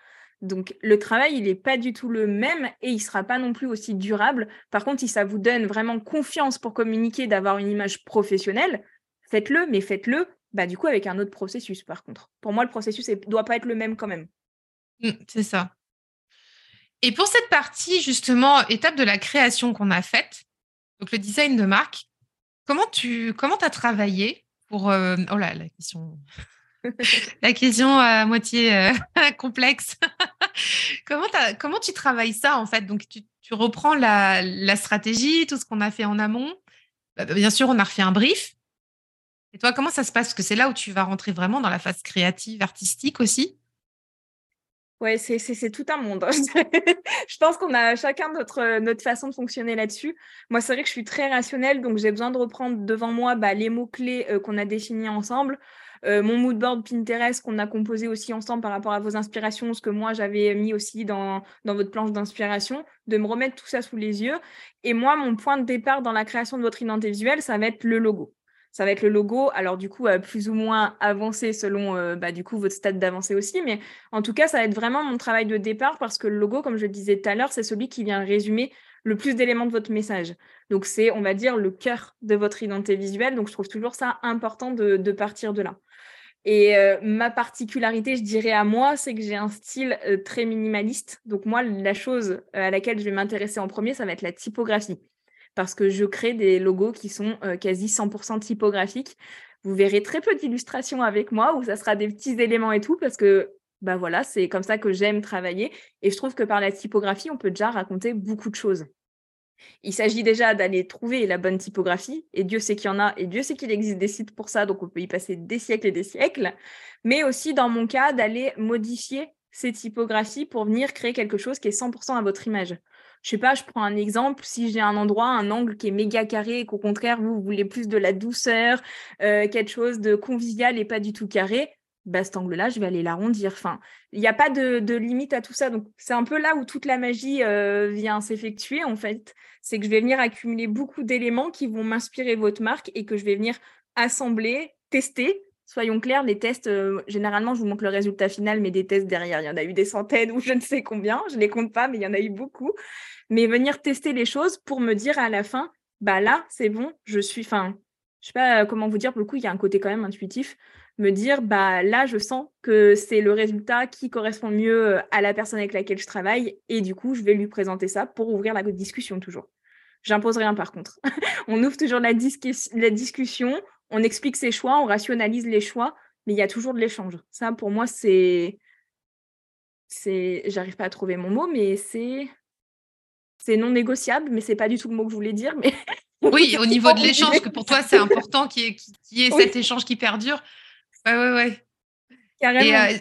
Donc, le travail, il n'est pas du tout le même et il ne sera pas non plus aussi durable. Par contre, si ça vous donne vraiment confiance pour communiquer, d'avoir une image professionnelle, faites-le, mais faites-le bah, du coup avec un autre processus, par contre. Pour moi, le processus ne doit pas être le même quand même. Mmh, c'est ça. Et pour cette partie, justement, étape de la création qu'on a faite, donc le design de marque, comment tu comment as travaillé pour... Euh, oh là, la question... la question à moitié euh, complexe. comment, comment tu travailles ça, en fait? Donc, tu, tu reprends la, la, stratégie, tout ce qu'on a fait en amont. Bah, bien sûr, on a refait un brief. Et toi, comment ça se passe? Parce que c'est là où tu vas rentrer vraiment dans la phase créative, artistique aussi. Ouais, c'est tout un monde. Hein, je pense qu'on a chacun notre, notre façon de fonctionner là-dessus. Moi, c'est vrai que je suis très rationnelle, donc j'ai besoin de reprendre devant moi bah, les mots-clés euh, qu'on a définis ensemble. Euh, mon mood board Pinterest qu'on a composé aussi ensemble par rapport à vos inspirations, ce que moi j'avais mis aussi dans, dans votre planche d'inspiration, de me remettre tout ça sous les yeux. Et moi, mon point de départ dans la création de votre identité visuelle, ça va être le logo ça va être le logo. Alors du coup, euh, plus ou moins avancé selon euh, bah, du coup votre stade d'avancée aussi. Mais en tout cas, ça va être vraiment mon travail de départ parce que le logo, comme je le disais tout à l'heure, c'est celui qui vient résumer le plus d'éléments de votre message. Donc c'est, on va dire, le cœur de votre identité visuelle. Donc je trouve toujours ça important de, partir de là. Et euh, ma particularité, je dirais à moi, c'est que j'ai un style très minimaliste. Donc moi, la chose à laquelle je vais m'intéresser en premier, ça va être la typographie parce que je crée des logos qui sont euh, quasi 100% typographiques. Vous verrez très peu d'illustrations avec moi où ça sera des petits éléments et tout parce que bah voilà, c'est comme ça que j'aime travailler. Et je trouve que par la typographie, on peut déjà raconter beaucoup de choses. Il s'agit déjà d'aller trouver la bonne typographie, et Dieu sait qu'il y en a, et Dieu sait qu'il existe des sites pour ça, donc on peut y passer des siècles et des siècles, mais aussi dans mon cas, d'aller modifier ces typographies pour venir créer quelque chose qui est 100% à votre image. Je sais pas, je prends un exemple, si j'ai un endroit, un angle qui est méga carré et qu'au contraire, vous, voulez plus de la douceur, euh, quelque chose de convivial et pas du tout carré, bah, cet angle-là, je vais aller l'arrondir. Enfin, il n'y a pas de, limite à tout ça. Donc, c'est un peu là où toute la magie euh, vient s'effectuer, en fait. C'est que je vais venir accumuler beaucoup d'éléments qui vont m'inspirer votre marque et que je vais venir assembler, tester. Soyons clairs, les tests, euh, généralement, je vous montre le résultat final, mais des tests derrière, il y en a eu des centaines ou je ne sais combien. Je ne les compte pas, mais il y en a eu beaucoup. Mais venir tester les choses pour me dire à la fin, bah là, c'est bon, je suis, enfin, je sais pas comment vous dire, pour le coup, il y a un côté quand même intuitif me dire bah là je sens que c'est le résultat qui correspond mieux euh, à la personne avec laquelle je travaille et du coup je vais lui présenter ça pour ouvrir la discussion toujours. J'impose rien par contre. on ouvre toujours la discussion, on explique ses choix, on rationalise les choix, mais il y a toujours de l'échange. Ça pour moi c'est c'est j'arrive pas à trouver mon mot mais c'est c'est non négociable mais c'est pas du tout le mot que je voulais dire mais oui, au niveau de l'échange, que pour toi, c'est important qu'il y ait, cet échange qui perdure. Ouais, ouais, ouais. Carrément. Euh,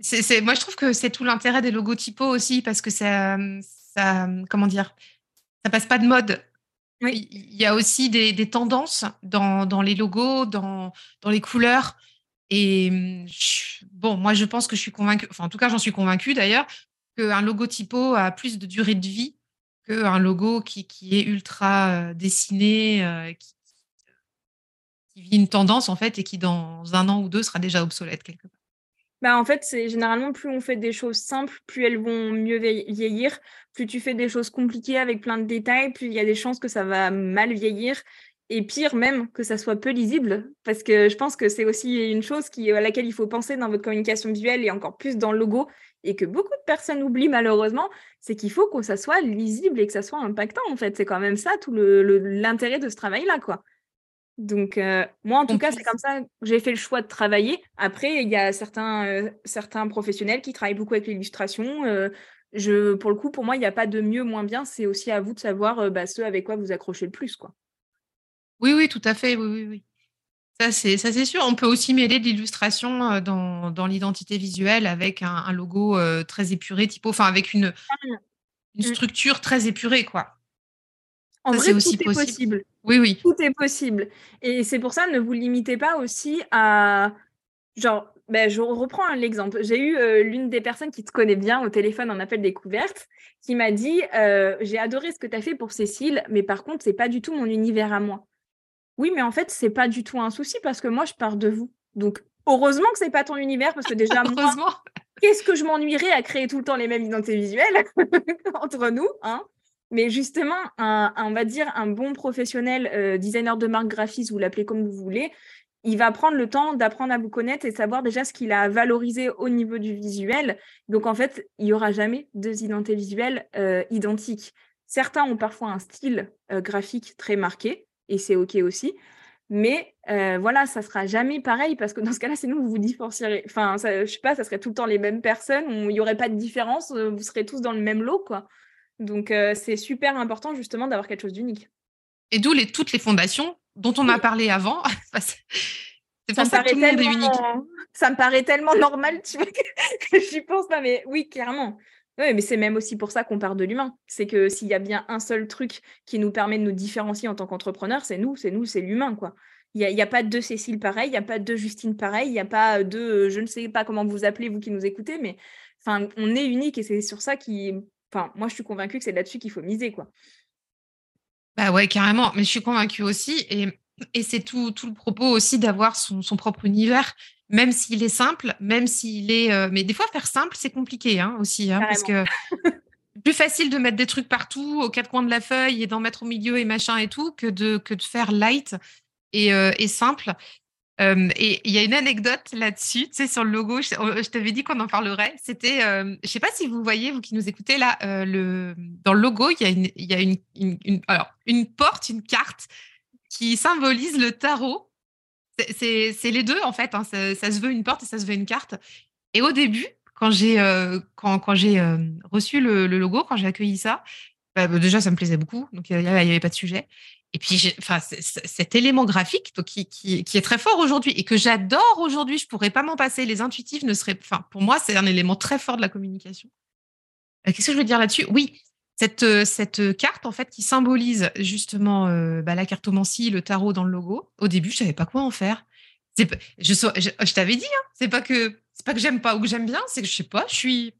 c'est, moi, je trouve que c'est tout l'intérêt des logotypos aussi parce que ça, ça, comment dire, ça passe pas de mode. Il y a aussi des, tendances dans, les logos, dans, les couleurs. Et bon, moi, je pense que je suis convaincue, enfin, en tout cas, j'en suis convaincue d'ailleurs, qu'un logotypo a plus de durée de vie qu'un logo qui, qui, est ultra euh, dessiné, euh, qui, qui vit une tendance en fait et qui dans un an ou deux sera déjà obsolète quelque part. Bah en fait, c'est généralement plus on fait des choses simples, plus elles vont mieux vieillir. Plus tu fais des choses compliquées avec plein de détails, plus il y a des chances que ça va mal vieillir. Et pire même que ça soit peu lisible, parce que je pense que c'est aussi une chose à laquelle il faut penser dans votre communication visuelle et encore plus dans le logo, et que beaucoup de personnes oublient malheureusement, c'est qu'il faut que ça soit lisible et que ça soit impactant en fait. C'est quand même ça tout l'intérêt de ce travail-là, quoi. Donc, euh, moi, en tout cas, c'est comme ça que j'ai fait le choix de travailler. Après, il y a certains, euh, certains professionnels qui travaillent beaucoup avec l'illustration. Euh, je, pour le coup, pour moi, il n'y a pas de mieux, moins bien. C'est aussi à vous de savoir bah, ceux avec quoi vous accrochez le plus. Quoi. Oui, oui, tout à fait. Oui, oui, oui. Ça, c'est, sûr. On peut aussi mêler de l'illustration dans, dans l'identité visuelle avec un, logo très épuré, typo, enfin, avec une, une mmh. structure très épurée, quoi. En vrai, aussi tout est possible. Oui, oui. Tout est possible. Et c'est pour ça, ne vous limitez pas aussi à. Genre, ben, je reprends l'exemple. J'ai eu euh, l'une des personnes qui te connaît bien au téléphone en appel découverte qui m'a dit euh, J'ai adoré ce que tu as fait pour Cécile, mais par contre, c'est pas du tout mon univers à moi. Oui, mais en fait, c'est pas du tout un souci parce que moi, je pars de vous. Donc, heureusement que c'est pas ton univers parce que déjà, moi, qu'est-ce que je m'ennuierais à créer tout le temps les mêmes identités visuelles entre nous hein? Mais justement, un, on va dire un bon professionnel, euh, designer de marque graphiste, vous l'appelez comme vous voulez, il va prendre le temps d'apprendre à vous connaître et savoir déjà ce qu'il a valorisé au niveau du visuel. Donc en fait, il n'y aura jamais deux identités visuelles euh, identiques. Certains ont parfois un style euh, graphique très marqué, et c'est OK aussi. Mais voilà, ça sera jamais pareil parce que dans ce cas-là, sinon vous vous différencierez. Enfin, ça, je sais pas, ça serait tout le temps les mêmes personnes, il n'y aurait pas de différence, vous serez tous dans le même lot, quoi. Donc, euh, c'est super important justement d'avoir quelque chose d'unique. Et d'où les, toutes les fondations dont on a parlé avant. c'est pour ça, que tout le monde est unique. Ça me paraît tellement normal, tu vois, que j'y pense pas. Mais oui, clairement. Oui, mais c'est même aussi pour ça qu'on part de l'humain. C'est que s'il y a bien un seul truc qui nous permet de nous différencier en tant qu'entrepreneur, c'est nous, c'est nous, c'est l'humain, quoi. Il n'y a, a, pas deux Cécile pareil, il n'y a pas deux Justine pareil, il n'y a pas deux, je ne sais pas comment vous appelez, vous qui nous écoutez, mais enfin, on est unique et c'est sur ça qui, Enfin, moi, je suis convaincue que c'est là-dessus qu'il faut miser, quoi. Bah ouais, carrément. Mais je suis convaincue aussi. Et, et c'est tout, tout le propos aussi d'avoir son, son, propre univers, même s'il est simple, même s'il est. Euh, mais des fois, faire simple, c'est compliqué hein, aussi. Hein, parce que plus facile de mettre des trucs partout, aux quatre coins de la feuille et d'en mettre au milieu et machin et tout, que de, que de faire light et, euh, et simple. Euh, et il y a une anecdote là-dessus, tu sur le logo, je, t'avais dit qu'on en parlerait. C'était, euh, je sais pas si vous voyez, vous qui nous écoutez là, euh, dans le logo, il y a, une, y a une, alors, une porte, une carte qui symbolise le tarot. C'est les deux, en fait. Hein, ça, se veut une porte et ça se veut une carte. Et au début, quand j'ai quand, quand j'ai reçu le, logo, quand j'ai accueilli ça, bah, bah, déjà ça me plaisait beaucoup, donc il n'y avait pas de sujet. Et puis, enfin, cet élément graphique qui, qui, est très fort aujourd'hui et que j'adore aujourd'hui, je pourrais pas m'en passer. Les intuitifs ne seraient, enfin, pour moi, c'est un élément très fort de la communication. Qu'est-ce que je veux dire là-dessus? Oui, cette, cette carte en fait qui symbolise justement euh, bah, la cartomancie, le tarot dans le logo. Au début, je savais pas quoi en faire. je, t'avais dit, hein, c'est pas que c'est pas que j'aime pas ou que j'aime bien, c'est que je sais pas, je suis,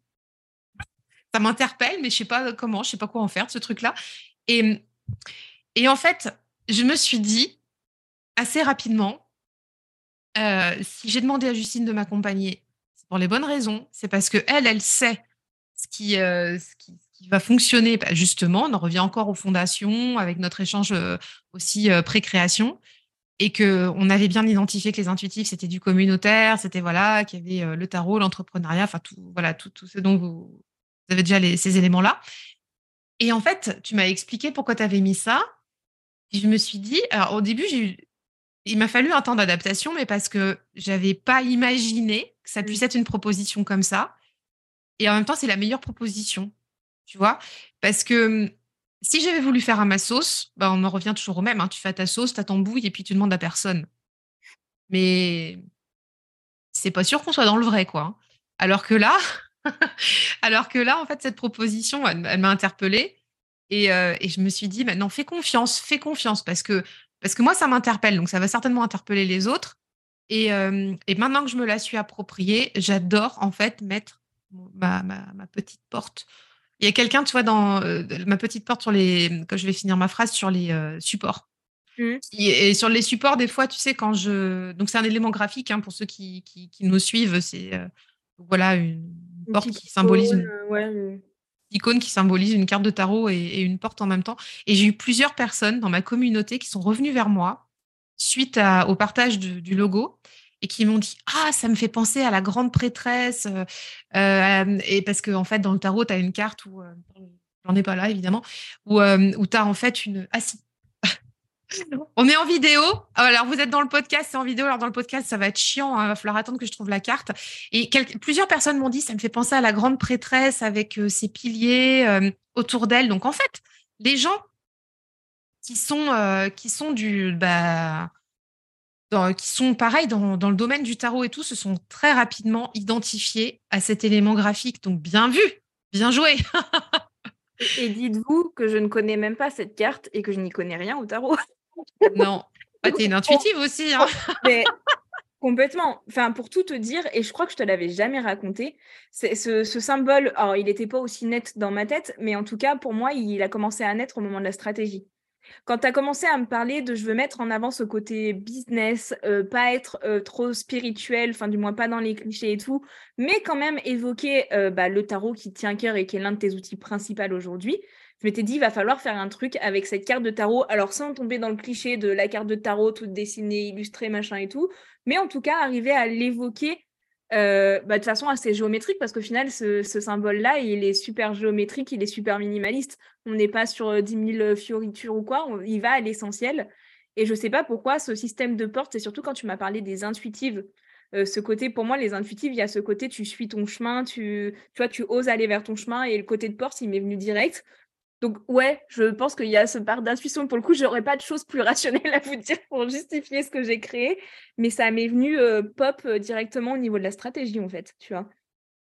ça m'interpelle, mais je sais pas comment, je sais pas quoi en faire ce truc-là. Et et en fait, je me suis dit assez rapidement, euh, si j'ai demandé à Justine de m'accompagner, c'est pour les bonnes raisons. C'est parce que elle, sait ce qui, euh, va fonctionner. Bah, justement, on en revient encore aux fondations avec notre échange euh, aussi pré-création et que on avait bien identifié que les intuitifs c'était du communautaire, c'était voilà qu'il y avait le tarot, l'entrepreneuriat, enfin tout voilà tout, tout ce dont vous, avez déjà ces éléments là. Et en fait, tu m'as expliqué pourquoi tu avais mis ça je me suis dit, alors au début, j'ai eu, il m'a fallu un temps d'adaptation, mais parce que j'avais pas imaginé que ça puisse mmh. être une proposition comme ça. Et en même temps, c'est la meilleure proposition, tu vois, parce que mmh, si j'avais voulu faire à ma sauce, bah, on en revient toujours au même. Hein. Tu fais ta sauce, tu as ton bouille et puis tu demandes à personne. Mais c'est pas sûr qu'on soit dans le vrai, quoi. Hein. Alors que là, alors que là, en fait, cette proposition, elle m'a interpellée. Euh, et, je me suis dit, maintenant, fais confiance, fais confiance, parce que, parce que moi, ça m'interpelle, donc ça va certainement interpeller les autres. Et, euh, et maintenant que je me la suis appropriée, j'adore en fait mettre ma, ma, petite porte. Il y a quelqu'un, tu vois, dans euh, ma petite porte sur les, quand je vais finir ma phrase, sur les supports. Mmh. Et, sur les supports, des fois, tu sais, quand je. Donc, c'est un élément graphique hein, pour ceux qui, qui, nous suivent. C'est voilà une, porte qui symbolise. Une icône qui symbolise une carte de tarot et, une porte en même temps. Et j'ai eu plusieurs personnes dans ma communauté qui sont revenues vers moi suite au partage du logo et qui m'ont dit ah ça me fait penser à la grande prêtresse euh, euh, et parce que en fait dans le tarot tu as une carte où euh, j'en ai pas là évidemment où, tu as en fait une on est en vidéo. Ah, alors, vous êtes dans le podcast, c'est en vidéo. Alors, dans le podcast, ça va être chiant. Il hein. va falloir attendre que je trouve la carte. Et plusieurs personnes m'ont dit, ça me fait penser à la grande prêtresse avec euh, ses piliers euh, autour d'elle. Donc, en fait, les gens qui sont, euh, qui sont du, bah, qui sont pareils dans, dans, le domaine du tarot et tout, se sont très rapidement identifiés à cet élément graphique. Donc, bien vu, bien joué. et dites-vous que je ne connais même pas cette carte et que je n'y connais rien au tarot. Non. Ah, t'es une intuitive aussi. Hein. Complètement. Enfin, pour tout te dire, et je crois que je te l'avais jamais raconté, ce, symbole, il n'était pas aussi net dans ma tête, mais en tout cas, pour moi, il a commencé à naître au moment de la stratégie. Quand tu as commencé à me parler de je veux mettre en avant ce côté business, euh, pas être euh, trop spirituel, enfin du moins pas dans les clichés et tout, mais quand même évoquer euh, bah, le tarot qui tient cœur et qui est l'un de tes outils principaux aujourd'hui, je m'étais dit, il va falloir faire un truc avec cette carte de tarot, alors sans tomber dans le cliché de la carte de tarot toute dessinée, illustrée, machin et tout, mais en tout cas arriver à l'évoquer euh, bah, de façon assez géométrique, parce qu'au final, ce, symbole-là, il est super géométrique, il est super minimaliste. On n'est pas sur 10 euh, 000 fioritures ou quoi, il va à l'essentiel. Et je ne sais pas pourquoi ce système de porte, et surtout quand tu m'as parlé des intuitives, euh, ce côté, pour moi, les intuitives, il y a ce côté, tu suis ton chemin, tu, tu tu oses aller vers ton chemin, et le côté de porte, il m'est venu direct. Donc ouais, je pense qu'il y a ce part d'intuition. Pour le coup, j'aurais pas de choses plus rationnelles à vous dire pour justifier ce que j'ai créé, mais ça m'est venu euh, pop euh, directement au niveau de la stratégie en fait, tu vois.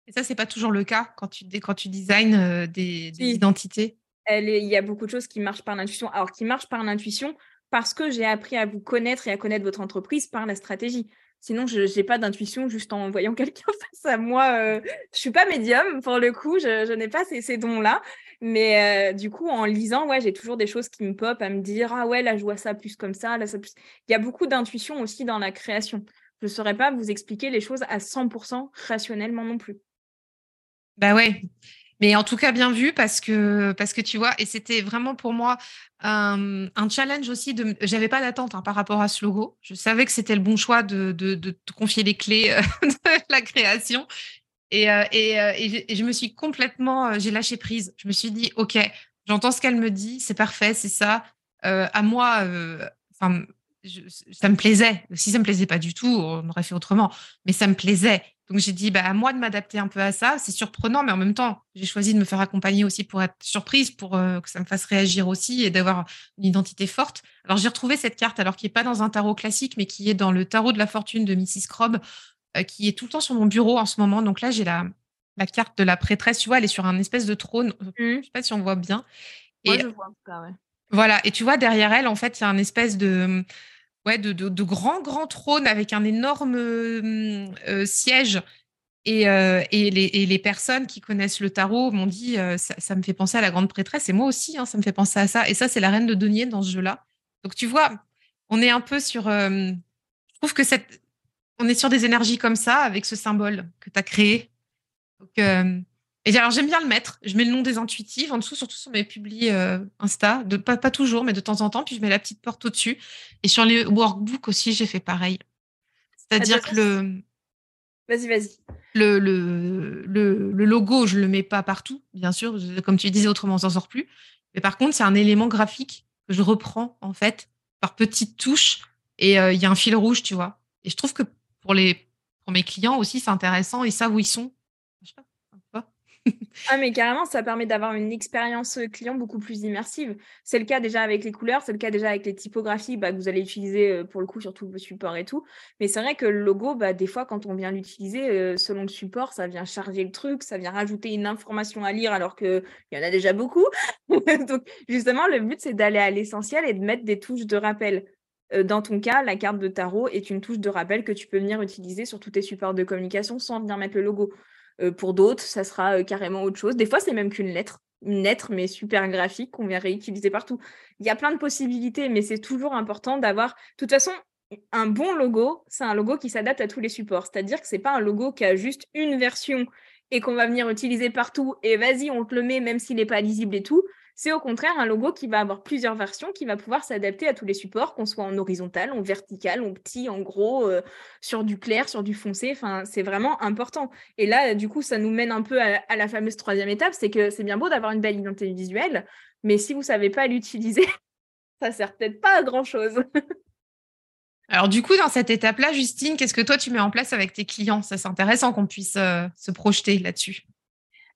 Et ça, c'est pas toujours le cas quand tu quand tu designs euh, des, identités? il y a beaucoup de choses qui marchent par l'intuition. Alors qui marchent par l'intuition parce que j'ai appris à vous connaître et à connaître votre entreprise par la stratégie. Sinon, je n'ai pas d'intuition juste en voyant quelqu'un face à moi. Je je suis pas médium pour le coup, je, n'ai pas ces, dons-là. Mais euh, du coup, en lisant, ouais, j'ai toujours des choses qui me pop à me dire Ah ouais, là, je vois ça plus comme ça, là, ça plus. Il y a beaucoup d'intuition aussi dans la création. Je ne saurais pas vous expliquer les choses à 100% rationnellement non plus. Bah ouais. Mais en tout cas, bien vu parce que, parce que tu vois, et c'était vraiment pour moi un, challenge aussi. De, j'avais pas d'attente hein, par rapport à ce logo. Je savais que c'était le bon choix de, de, te confier les clés euh, de la création. Et, euh, euh, et, je me suis complètement, j'ai lâché prise. Je me suis dit, OK, j'entends ce qu'elle me dit, c'est parfait, c'est ça. à moi, ça me plaisait. Si ça me plaisait pas du tout, on aurait fait autrement. Mais ça me plaisait. Donc j'ai dit, bah, à moi de m'adapter un peu à ça. C'est surprenant, mais en même temps, j'ai choisi de me faire accompagner aussi pour être surprise, pour euh, que ça me fasse réagir aussi et d'avoir une identité forte. Alors j'ai retrouvé cette carte, alors qui n'est pas dans un tarot classique, mais qui est dans le tarot de la fortune de Mrs. Crobb, euh, qui est tout le temps sur mon bureau en ce moment. Donc là, j'ai la, la carte de la prêtresse, tu vois, elle est sur un espèce de trône. Mmh. Je ne sais pas si on voit bien. Moi, je vois en tout cas, ouais. Voilà, et tu vois, derrière elle, en fait, il y a un espèce de, ouais, de, de, grand, grand trône avec un énorme euh, siège. Et, euh, et, les, personnes qui connaissent le tarot m'ont dit euh, ça, me fait penser à la grande prêtresse. Et moi aussi, hein, ça me fait penser à ça. Et ça, c'est la reine de denier dans ce jeu-là. Donc, tu vois, on est un peu sur. je trouve que cette, on est sur des énergies comme ça, avec ce symbole que tu as créé. Donc, et alors, j'aime bien le mettre. Je mets le nom des intuitives en dessous, surtout sur mes publis euh, Insta. De, pas, pas toujours, mais de temps en temps. Puis je mets la petite porte au-dessus. Et sur les workbooks aussi, j'ai fait pareil. C'est-à-dire que le. Vas-y, vas-y. Le, le, le, le, logo, je ne le mets pas partout, bien sûr. Comme tu disais, autrement, on s'en sort plus. Mais par contre, c'est un élément graphique que je reprends, en fait, par petites touches. Et euh, il y a un fil rouge, tu vois. Et je trouve que pour, les, pour mes clients aussi, c'est intéressant. Ils savent où ils sont. Ah, mais carrément, ça permet d'avoir une expérience client beaucoup plus immersive. C'est le cas déjà avec les couleurs, c'est le cas déjà avec les typographies bah, que vous allez utiliser pour le coup sur tous vos supports et tout. Mais c'est vrai que le logo, bah, des fois, quand on vient l'utiliser, selon le support, ça vient charger le truc, ça vient rajouter une information à lire alors qu'il y en a déjà beaucoup. Donc, justement, le but, c'est d'aller à l'essentiel et de mettre des touches de rappel. Dans ton cas, la carte de tarot est une touche de rappel que tu peux venir utiliser sur tous tes supports de communication sans venir mettre le logo. Euh, pour d'autres, ça sera euh, carrément autre chose. Des fois, c'est même qu'une lettre, une lettre, mais super graphique qu'on vient réutiliser partout. Il y a plein de possibilités, mais c'est toujours important d'avoir. De toute façon, un bon logo, c'est un logo qui s'adapte à tous les supports. C'est-à-dire que c'est pas un logo qui a juste une version et qu'on va venir utiliser partout et vas-y, on te le met même s'il n'est pas lisible et tout. C'est au contraire un logo qui va avoir plusieurs versions, qui va pouvoir s'adapter à tous les supports, qu'on soit en horizontal, en vertical, en petit, en gros, euh, sur du clair, sur du foncé. C'est vraiment important. Et là, du coup, ça nous mène un peu à, la fameuse troisième étape, c'est que c'est bien beau d'avoir une belle identité visuelle, mais si vous ne savez pas l'utiliser, ça sert peut-être pas à grand chose. Alors du coup, dans cette étape-là, Justine, qu'est-ce que toi tu mets en place avec tes clients? Ça, c'est intéressant qu'on puisse euh, se projeter là-dessus.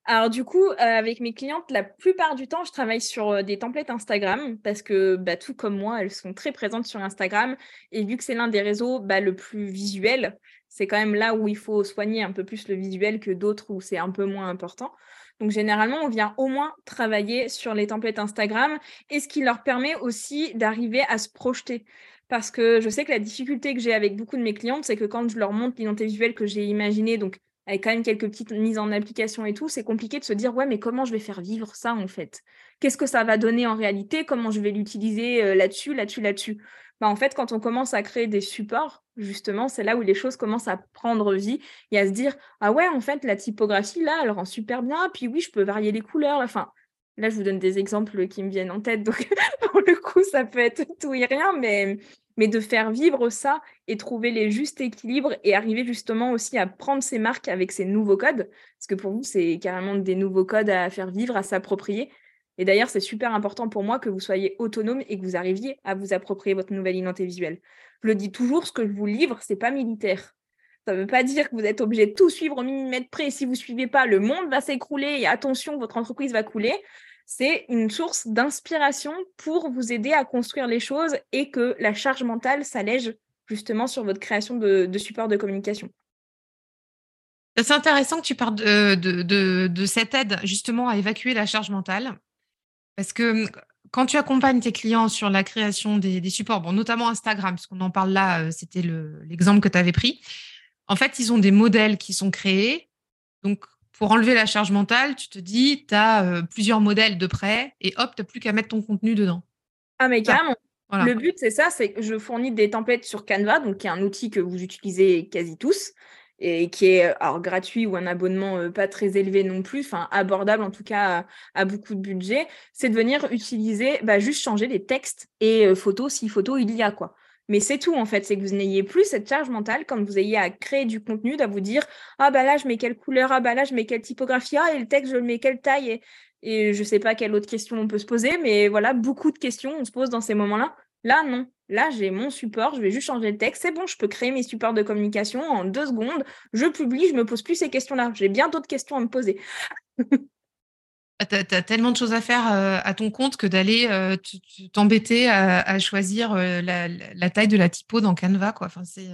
Alors du coup, euh, avec mes clientes, la plupart du temps, je travaille sur euh, des templates Instagram parce que bah, tout comme moi, elles sont très présentes sur Instagram. Et vu que c'est l'un des réseaux bah, le plus visuel, c'est quand même là où il faut soigner un peu plus le visuel que d'autres où c'est un peu moins important. Donc généralement, on vient au moins travailler sur les templates Instagram et ce qui leur permet aussi d'arriver à se projeter. Parce que je sais que la difficulté que j'ai avec beaucoup de mes clientes, c'est que quand je leur montre l'identité visuelle que j'ai imaginée, donc avec quand même quelques petites mises en application et tout, c'est compliqué de se dire ouais mais comment je vais faire vivre ça en fait? Qu'est-ce que ça va donner en réalité? Comment je vais l'utiliser euh, là-dessus, là-dessus, là-dessus? Bah, En fait, quand on commence à créer des supports, justement, c'est là où les choses commencent à prendre vie et à se dire ah ouais en fait la typographie là elle rend super bien, puis oui je peux varier les couleurs, enfin là je vous donne des exemples qui me viennent en tête donc pour le coup ça peut être tout et rien mais mais de faire vivre ça et trouver les justes équilibres et arriver justement aussi à prendre ces marques avec ces nouveaux codes, parce que pour vous, c'est carrément des nouveaux codes à faire vivre, à s'approprier. Et d'ailleurs, c'est super important pour moi que vous soyez autonome et que vous arriviez à vous approprier votre nouvelle identité visuelle. Je le dis toujours, ce que je vous livre, c'est pas militaire. Ça ne veut pas dire que vous êtes obligé de tout suivre au millimètre près. Si vous ne suivez pas, le monde va s'écrouler et attention, votre entreprise va couler c'est une source d'inspiration pour vous aider à construire les choses et que la charge mentale s'allège justement sur votre création de, de support de communication. C'est intéressant que tu parles de, cette aide justement à évacuer la charge mentale. Parce que hum, quand tu accompagnes tes clients sur la création des, supports, notamment Instagram, puisqu'on en parle là, euh, c'était l'exemple que tu avais pris. En fait, ils ont des modèles qui sont créés. Donc, pour enlever la charge mentale, tu te dis, tu as euh, plusieurs modèles de prêt et hop, tu n'as plus qu'à mettre ton contenu dedans. Ah, mais carrément. Le but, c'est ça, c'est que je fournis des templates sur Canva, donc qui est un outil que vous utilisez quasi tous et qui est alors gratuit ou un abonnement euh, pas très élevé non plus, enfin abordable en tout cas à, beaucoup de budget, c'est de venir utiliser, bah, juste changer les textes et euh, photos si photo il y a quoi. Mais c'est tout en fait, c'est que vous n'ayez plus cette charge mentale quand vous ayez à créer du contenu, à vous dire ah bah là je mets quelle couleur, ah bah là je mets quelle typographie, ah et le texte je le mets quelle taille et, je sais pas quelle autre question on peut se poser, mais voilà beaucoup de questions on se pose dans ces moments-là. Là non, Là, j'ai mon support, je vais juste changer le texte. C'est bon, je peux créer mes supports de communication en deux secondes. Je publie, je me pose plus ces questions-là. J'ai bien d'autres questions à me poser. Ah, tu as, tellement de choses à faire euh, à ton compte que d'aller euh, t'embêter à, choisir euh, la, taille de la typo dans Canva. Quoi. Enfin, c'est,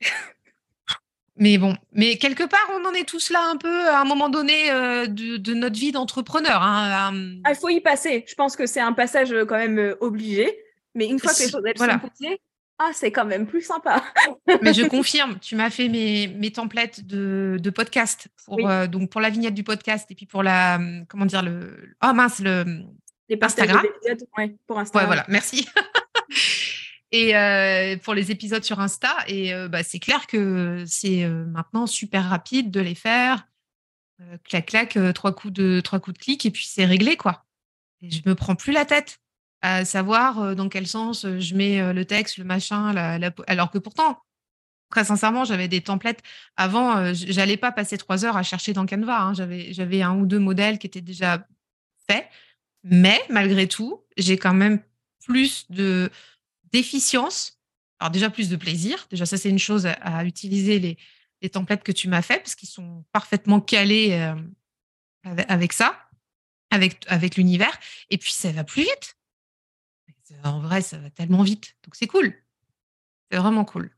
mais bon, mais quelque part, on en est tous là un peu à un moment donné de, notre vie d'entrepreneur. Hein, ah, il faut y passer. Je pense que c'est un passage quand même obligé. Mais une fois que les choses sont posées, ah, c'est quand même plus sympa. Mais je confirme, tu m'as fait mes, mes templates de, de podcast pour, euh, donc pour la vignette du podcast et puis pour la, comment dire, le, oh mince, le, les Instagram. Ouais, pour Instagram. Ouais, voilà, merci. et euh, pour les épisodes sur Insta. Et euh, bah, c'est clair que c'est maintenant super rapide de les faire. clac, clac, trois coups de, trois coups de clic et puis c'est réglé, quoi. Et je me prends plus la tête à savoir dans quel sens je mets le texte, le machin, alors que pourtant, très sincèrement, j'avais des templates. Avant, j'allais pas passer trois heures à chercher dans Canva. Hein. J'avais un ou deux modèles qui étaient déjà faits. Mais malgré tout, j'ai quand même plus de d'efficience. Alors déjà plus de plaisir. Déjà, ça, c'est une chose à, utiliser les, les, templates que tu m'as fait parce qu'ils sont parfaitement calés avec, ça, avec, avec l'univers. Et puis, ça va plus vite en vrai, ça va tellement vite. Donc c'est cool. C'est vraiment cool.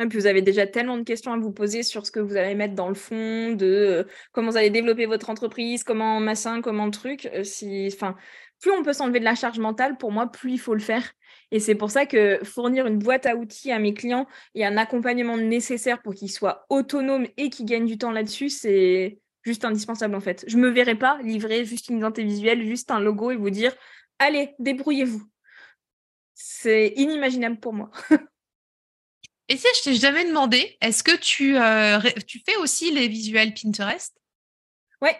Et puis vous avez déjà tellement de questions à vous poser sur ce que vous allez mettre dans le fond, de euh, comment vous allez développer votre entreprise, comment machin, comment truc. Euh, si, enfin, plus on peut s'enlever de la charge mentale, pour moi, plus il faut le faire. Et c'est pour ça que fournir une boîte à outils à mes clients et un accompagnement nécessaire pour qu'ils soient autonomes et qu'ils gagnent du temps là-dessus, c'est juste indispensable en fait. Je me verrai pas livrer juste une identité visuelle, juste un logo et vous dire allez, débrouillez-vous c'est inimaginable pour moi. Et si je t'ai jamais demandé, est-ce que tu, euh, tu fais aussi les visuels Pinterest? Ouais,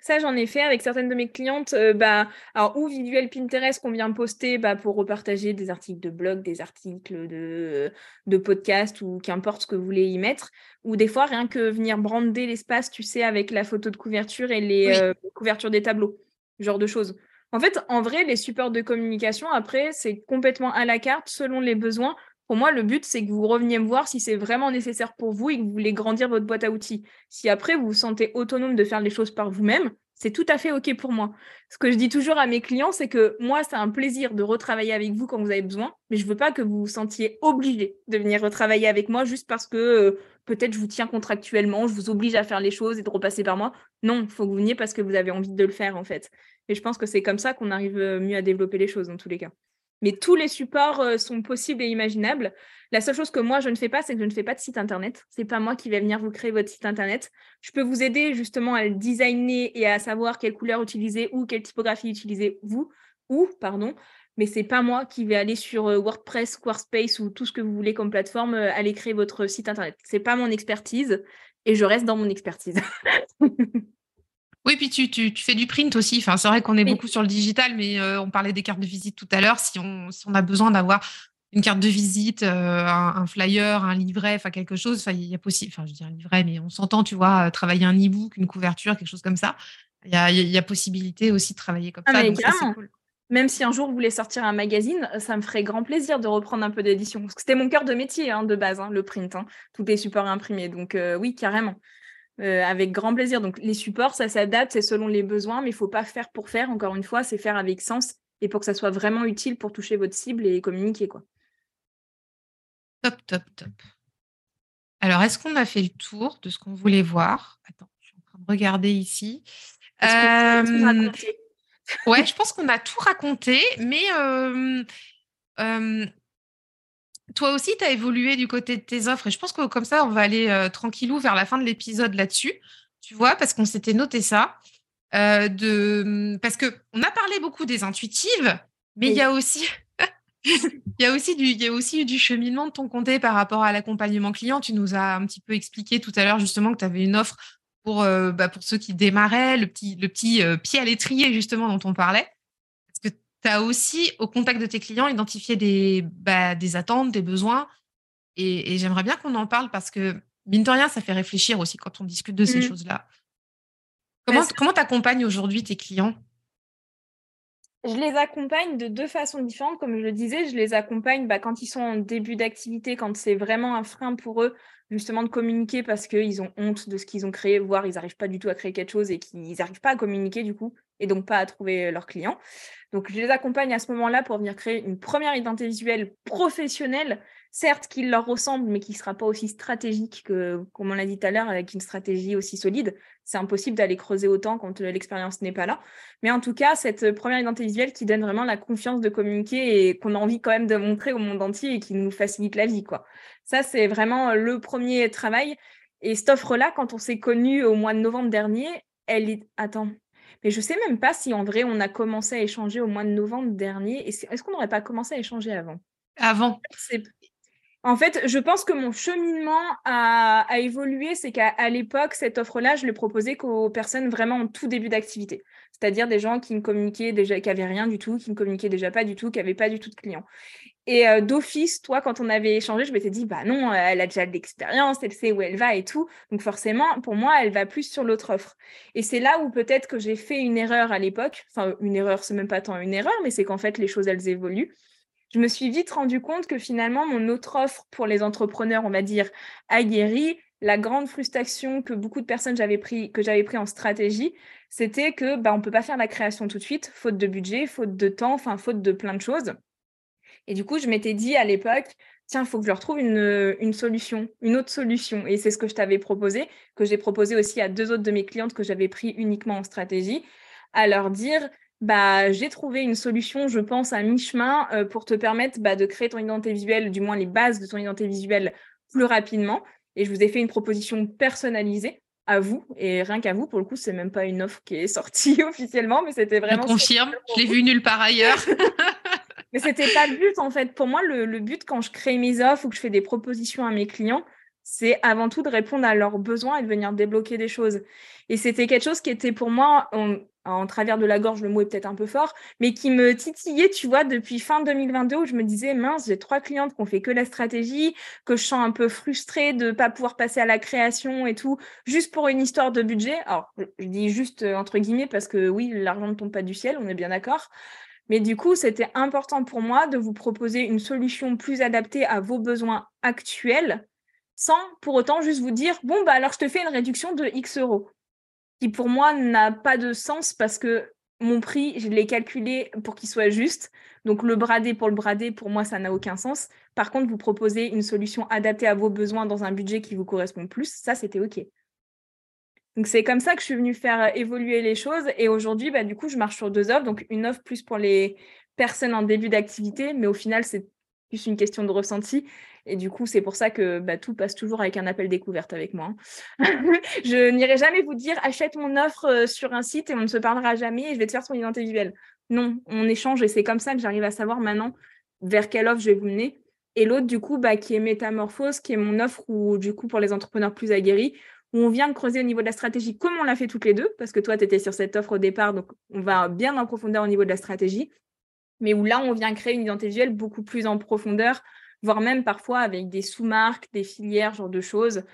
ça j'en ai fait avec certaines de mes clientes. Euh, bah, alors, ou visuel Pinterest qu'on vient poster bah, pour repartager des articles de blog, des articles de, de podcast ou qu'importe ce que vous voulez y mettre. Ou des fois, rien que venir brander l'espace, tu sais, avec la photo de couverture et les euh, couvertures des tableaux, genre de choses. En fait, en vrai, les supports de communication, après, c'est complètement à la carte selon les besoins. Pour moi, le but, c'est que vous reveniez me voir si c'est vraiment nécessaire pour vous et que vous voulez grandir votre boîte à outils. Si après, vous vous sentez autonome de faire les choses par vous-même, c'est tout à fait OK pour moi. Ce que je dis toujours à mes clients, c'est que moi, c'est un plaisir de retravailler avec vous quand vous avez besoin, mais je ne veux pas que vous vous sentiez obligé de venir retravailler avec moi juste parce que euh, peut-être je vous tiens contractuellement, je vous oblige à faire les choses et de repasser par moi. Non, il faut que vous veniez parce que vous avez envie de le faire, en fait. Et je pense que c'est comme ça qu'on arrive euh, mieux à développer les choses dans tous les cas. Mais tous les supports euh, sont possibles et imaginables. La seule chose que moi, je ne fais pas, c'est que je ne fais pas de site internet. C'est pas moi qui vais venir vous créer votre site internet. Je peux vous aider justement à le designer et à savoir quelle couleur utiliser ou quelle typographie utiliser vous, ou, pardon. Mais c'est pas moi qui vais aller sur euh, WordPress, Squarespace ou tout ce que vous voulez comme plateforme, aller créer votre site internet. C'est pas mon expertise et je reste dans mon expertise. Oui, puis tu, tu, fais du print aussi. Enfin, c'est vrai qu'on est beaucoup sur le digital, mais euh, on parlait des cartes de visite tout à l'heure. Si on, si on a besoin d'avoir une carte de visite, euh, un, flyer, un livret, enfin quelque chose, il y a possible, enfin je dirais un livret, mais on s'entend, tu vois, travailler un e-book, une couverture, quelque chose comme ça. Il y a, y a, possibilité aussi de travailler comme ah, ça. Donc cool. Même si un jour vous voulez sortir un magazine, ça me ferait grand plaisir de reprendre un peu d'édition. Parce que c'était mon cœur de métier hein, de base, hein, le print, hein, tous les supports imprimés. Donc euh, oui, carrément. Euh, avec grand plaisir. Donc les supports, ça s'adapte, c'est selon les besoins, mais il ne faut pas faire pour faire. Encore une fois, c'est faire avec sens et pour que ça soit vraiment utile pour toucher votre cible et communiquer. Quoi. Top, top, top. Alors, est-ce qu'on a fait le tour de ce qu'on voulait voir? Attends, je suis en train de regarder ici. Euh... ouais, je pense qu'on a tout raconté, mais euh, euh, toi aussi, tu as évolué du côté de tes offres et je pense que comme ça, on va aller euh, tranquillou vers la fin de l'épisode là-dessus, tu vois, parce qu'on s'était noté ça. Euh, de... Parce qu'on a parlé beaucoup des intuitives, mais il y a aussi... il y a aussi du, il y a aussi du cheminement de ton côté par rapport à l'accompagnement client. Tu nous as un petit peu expliqué tout à l'heure justement que tu avais une offre pour, euh, bah, pour ceux qui démarraient, le petit, le petit pied à l'étrier justement dont on parlait tu as aussi, au contact de tes clients, identifié des, bah, des attentes, des besoins. Et, j'aimerais bien qu'on en parle parce que, mine de rien, ça fait réfléchir aussi quand on discute de ces mmh. choses-là. Comment tu accompagnes aujourd'hui tes clients? Je les accompagne de deux façons différentes. Comme je le disais, je les accompagne bah, quand ils sont en début d'activité, quand c'est vraiment un frein pour eux, justement, de communiquer parce qu'ils ont honte de ce qu'ils ont créé, voire ils n'arrivent pas du tout à créer quelque chose et qu'ils n'arrivent pas à communiquer du coup, et donc pas à trouver leurs clients. Donc, je les accompagne à ce moment-là pour venir créer une première identité visuelle professionnelle certes qu'il leur ressemble, mais qui ne sera pas aussi stratégique que, comme on l'a dit tout à l'heure, avec une stratégie aussi solide. C'est impossible d'aller creuser autant quand l'expérience n'est pas là. Mais en tout cas, cette première identité visuelle qui donne vraiment la confiance de communiquer et qu'on a envie quand même de montrer au monde entier et qui nous facilite la vie. Ça, c'est vraiment le premier travail. Et cette offre-là, quand on s'est connu au mois de novembre dernier, elle est... Attends, mais je sais même pas si en vrai on a commencé à échanger au mois de novembre dernier. Est-ce qu'on n'aurait pas commencé à échanger avant? Avant. En fait, je pense que mon cheminement a, évolué. C'est qu'à l'époque, cette offre-là, je l'ai proposée qu'aux personnes vraiment en tout début d'activité. C'est-à-dire des gens qui ne communiquaient déjà, qui n'avaient rien du tout, qui ne communiquaient déjà pas du tout, qui n'avaient pas du tout de clients. Et euh, d'office, toi, quand on avait échangé, je m'étais dit, bah non, elle a déjà de l'expérience, elle sait où elle va et tout. Donc forcément, pour moi, elle va plus sur l'autre offre. Et c'est là où peut-être que j'ai fait une erreur à l'époque. Enfin, une erreur, c'est même pas tant une erreur, mais c'est qu'en fait, les choses, elles évoluent je me suis vite rendu compte que finalement, mon autre offre pour les entrepreneurs, on va dire aguerris, la grande frustration que beaucoup de personnes j'avais pris, que j'avais pris en stratégie, c'était que bah, on ne peut pas faire la création tout de suite, faute de budget, faute de temps, enfin faute de plein de choses. Et du coup, je m'étais dit à l'époque, tiens, il faut que je leur trouve une, une, solution, une autre solution. Et c'est ce que je t'avais proposé, que j'ai proposé aussi à deux autres de mes clientes que j'avais pris uniquement en stratégie, à leur dire, bah, j'ai trouvé une solution, je pense, à mi-chemin euh, pour te permettre bah, de créer ton identité visuelle, du moins les bases de ton identité visuelle plus rapidement. Et je vous ai fait une proposition personnalisée à vous et rien qu'à vous. Pour le coup, c'est même pas une offre qui est sortie officiellement, mais c'était vraiment. Je confirme, je l'ai vu nulle part ailleurs. Mais c'était pas le but en fait. Pour moi, le, but quand je crée mes offres ou que je fais des propositions à mes clients, c'est avant tout de répondre à leurs besoins et de venir débloquer des choses. Et c'était quelque chose qui était pour moi, en travers de la gorge, le mot est peut-être un peu fort, mais qui me titillait, tu vois, depuis fin 2022 où je me disais, mince, j'ai trois clientes qui ont fait que la stratégie, que je sens un peu frustrée de ne pas pouvoir passer à la création et tout, juste pour une histoire de budget. Alors, je dis juste euh, entre guillemets parce que oui, l'argent ne tombe pas du ciel, on est bien d'accord. Mais du coup, c'était important pour moi de vous proposer une solution plus adaptée à vos besoins actuels, sans pour autant juste vous dire, bon, bah alors je te fais une réduction de X euros qui pour moi n'a pas de sens parce que mon prix, je l'ai calculé pour qu'il soit juste. Donc le bradé pour le bradé, pour moi, ça n'a aucun sens. Par contre, vous proposez une solution adaptée à vos besoins dans un budget qui vous correspond plus, ça, c'était OK. Donc c'est comme ça que je suis venue faire évoluer les choses. Et aujourd'hui, bah, du coup, je marche sur deux offres. Donc une offre plus pour les personnes en début d'activité, mais au final, c'est plus une question de ressenti. Et du coup, c'est pour ça que bah, tout passe toujours avec un appel découverte avec moi. Hein. je n'irai jamais vous dire achète mon offre euh, sur un site et on ne se parlera jamais et je vais te faire son identité visuelle. Non, on échange et c'est comme ça que j'arrive à savoir maintenant vers quelle offre je vais vous mener. Et l'autre, du coup, bah, qui est Métamorphose, qui est mon offre ou du coup pour les entrepreneurs plus aguerris, où on vient creuser au niveau de la stratégie comme on l'a fait toutes les deux, parce que toi, tu étais sur cette offre au départ, donc on va bien en profondeur au niveau de la stratégie, mais où là, on vient créer une identité visuelle beaucoup plus en profondeur voire même parfois avec des sous-marques, des filières, genre de choses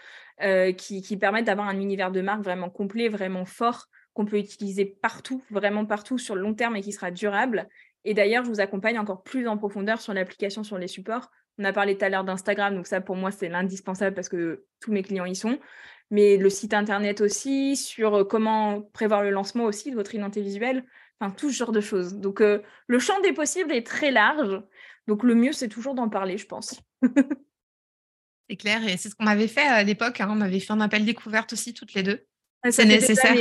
euh, qui, permettent d'avoir un univers de marque vraiment complet, vraiment fort, qu'on peut utiliser partout, vraiment partout sur le long terme et qui sera durable. Et d'ailleurs, je vous accompagne encore plus en profondeur sur l'application, sur les supports. On a parlé tout à l'heure d'Instagram, donc ça pour moi c'est l'indispensable parce que tous mes clients y sont. Mais le site internet aussi, sur euh, comment prévoir le lancement aussi de votre identité visuelle, enfin tout ce genre de choses. Donc euh, le champ des possibles est très large. Donc le mieux, c'est toujours d'en parler, je pense. c'est clair, et c'est ce qu'on avait fait à l'époque. Hein. On avait fait un appel découverte aussi, toutes les deux. C'est nécessaire.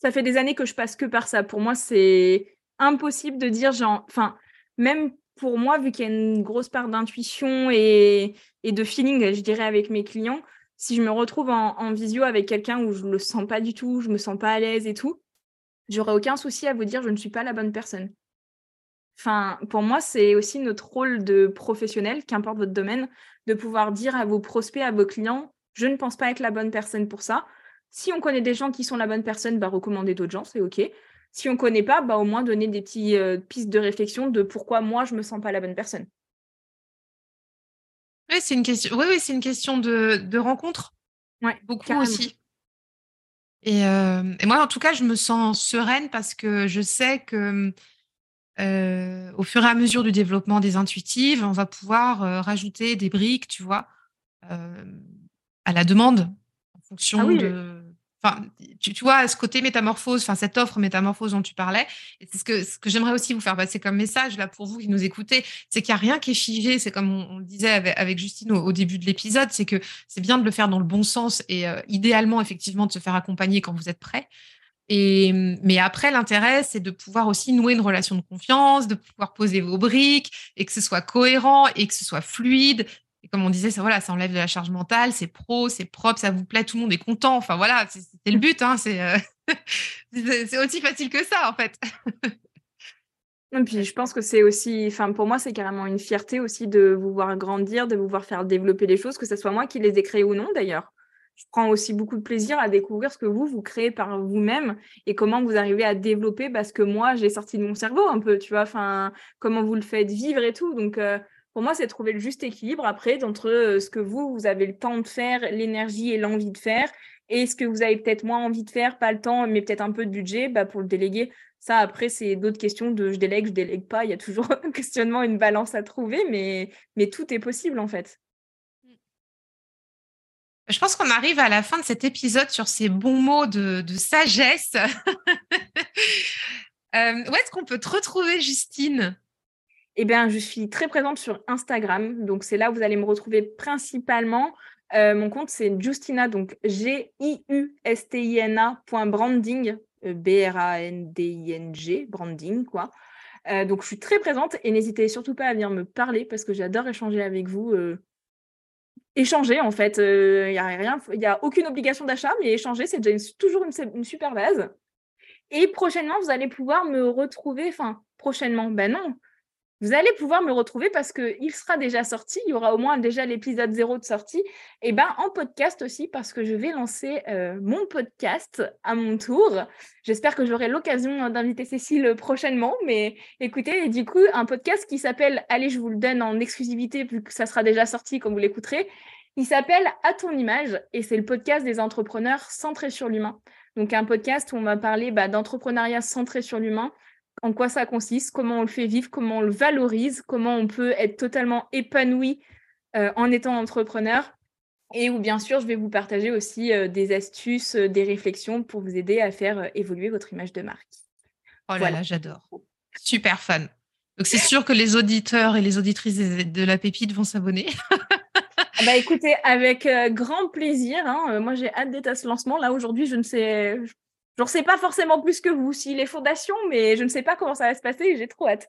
Ça fait des années que je passe que par ça. Pour moi, c'est impossible de dire, genre, enfin, même pour moi, vu qu'il y a une grosse part d'intuition et, de feeling, je dirais, avec mes clients, si je me retrouve en, visio avec quelqu'un où je ne le sens pas du tout, je me sens pas à l'aise et tout, j'aurais aucun souci à vous dire je ne suis pas la bonne personne. Enfin, pour moi, c'est aussi notre rôle de professionnel, qu'importe votre domaine, de pouvoir dire à vos prospects, à vos clients, je ne pense pas être la bonne personne pour ça. Si on connaît des gens qui sont la bonne personne, bah, recommander d'autres gens, c'est OK. Si on ne connaît pas, bah, au moins donner des petites euh, pistes de réflexion de pourquoi moi, je ne me sens pas la bonne personne. Oui, c'est une question, oui, oui, c'est une question de, rencontre. Ouais, Beaucoup aussi. Et, euh, et, moi, en tout cas, je me sens sereine parce que je sais que au fur et à mesure du développement des intuitives, on va pouvoir rajouter des briques, tu vois, à la demande en fonction ah de Enfin, tu, vois, ce côté métamorphose, enfin, cette offre métamorphose dont tu parlais, c'est ce que, ce que j'aimerais aussi vous faire passer comme message là pour vous qui nous écoutez, c'est qu'il n'y a rien qui est figé. C'est comme on, le disait avec, Justine au, début de l'épisode, c'est que c'est bien de le faire dans le bon sens et euh, idéalement, effectivement, de se faire accompagner quand vous êtes prêt. Et, mais après, l'intérêt, c'est de pouvoir aussi nouer une relation de confiance, de pouvoir poser vos briques et que ce soit cohérent et que ce soit fluide et comme on disait, ça, voilà, ça enlève de la charge mentale, c'est pro, c'est propre, ça vous plaît, tout le monde est content. Enfin voilà, c'est le but. Hein, euh, c'est aussi facile que ça, en fait. Et puis je pense que c'est aussi, enfin pour moi c'est carrément une fierté aussi de vous voir grandir, de vous voir faire développer les choses, que ce soit moi qui les ai créées ou non d'ailleurs. Je prends aussi beaucoup de plaisir à découvrir ce que vous, vous créez par vous-même et comment vous arrivez à développer parce que moi j'ai sorti de mon cerveau un peu, tu vois, enfin comment vous le faites vivre et tout. Donc euh, pour moi, c'est trouver le juste équilibre après entre euh, ce que vous, vous avez le temps de faire, l'énergie et l'envie de faire, et ce que vous avez peut-être moins envie de faire, pas le temps, mais peut-être un peu de budget bah, pour le déléguer. Ça, après, c'est d'autres questions de je délègue, je délègue pas. Il y a toujours un questionnement, une balance à trouver, mais, mais tout est possible en fait. Je pense qu'on arrive à la fin de cet épisode sur ces bons mots de, sagesse. Euh, où est-ce qu'on peut te retrouver, Justine? Eh bien, je suis très présente sur Instagram. Donc, c'est là où vous allez me retrouver principalement. Euh, mon compte, c'est Justina, donc G-I-U-S-T-I-N-A branding, euh, B-R-A-N-D-I-N-G, quoi. Euh, donc, je suis très présente et n'hésitez surtout pas à venir me parler parce que j'adore échanger avec vous. échanger, en fait. Il n'y a aucune obligation d'achat, mais échanger, c'est déjà toujours une, une, super base. Et prochainement, vous allez pouvoir me retrouver, enfin, prochainement, ben non, vous allez pouvoir me retrouver parce qu'il sera déjà sorti, il y aura au moins déjà l'épisode zéro de sortie, et ben en podcast aussi parce que je vais lancer euh, mon podcast à mon tour. J'espère que j'aurai l'occasion d'inviter Cécile prochainement, mais écoutez, du coup, un podcast qui s'appelle, allez, je vous le donne en exclusivité vu que ça sera déjà sorti quand vous l'écouterez, il s'appelle À ton image et c'est le podcast des entrepreneurs centrés sur l'humain. Donc un podcast où on va parler bah, d'entrepreneuriat centré sur l'humain, en quoi ça consiste, comment on le fait vivre, comment on le valorise, comment on peut être totalement épanoui euh, en étant entrepreneur. Et où bien sûr, je vais vous partager aussi euh, des astuces, euh, des réflexions pour vous aider à faire évoluer votre image de marque. Oh là là, j'adore. Super fun. Donc c'est sûr que les auditeurs et les auditrices de la pépite vont s'abonner. Ah bah écoutez, avec grand plaisir. Hein. moi, j'ai hâte d'être à ce lancement. Là, aujourd'hui, je ne sais, je ne sais pas forcément plus que vous, si les fondations, mais je ne sais pas comment ça va se passer j'ai trop hâte.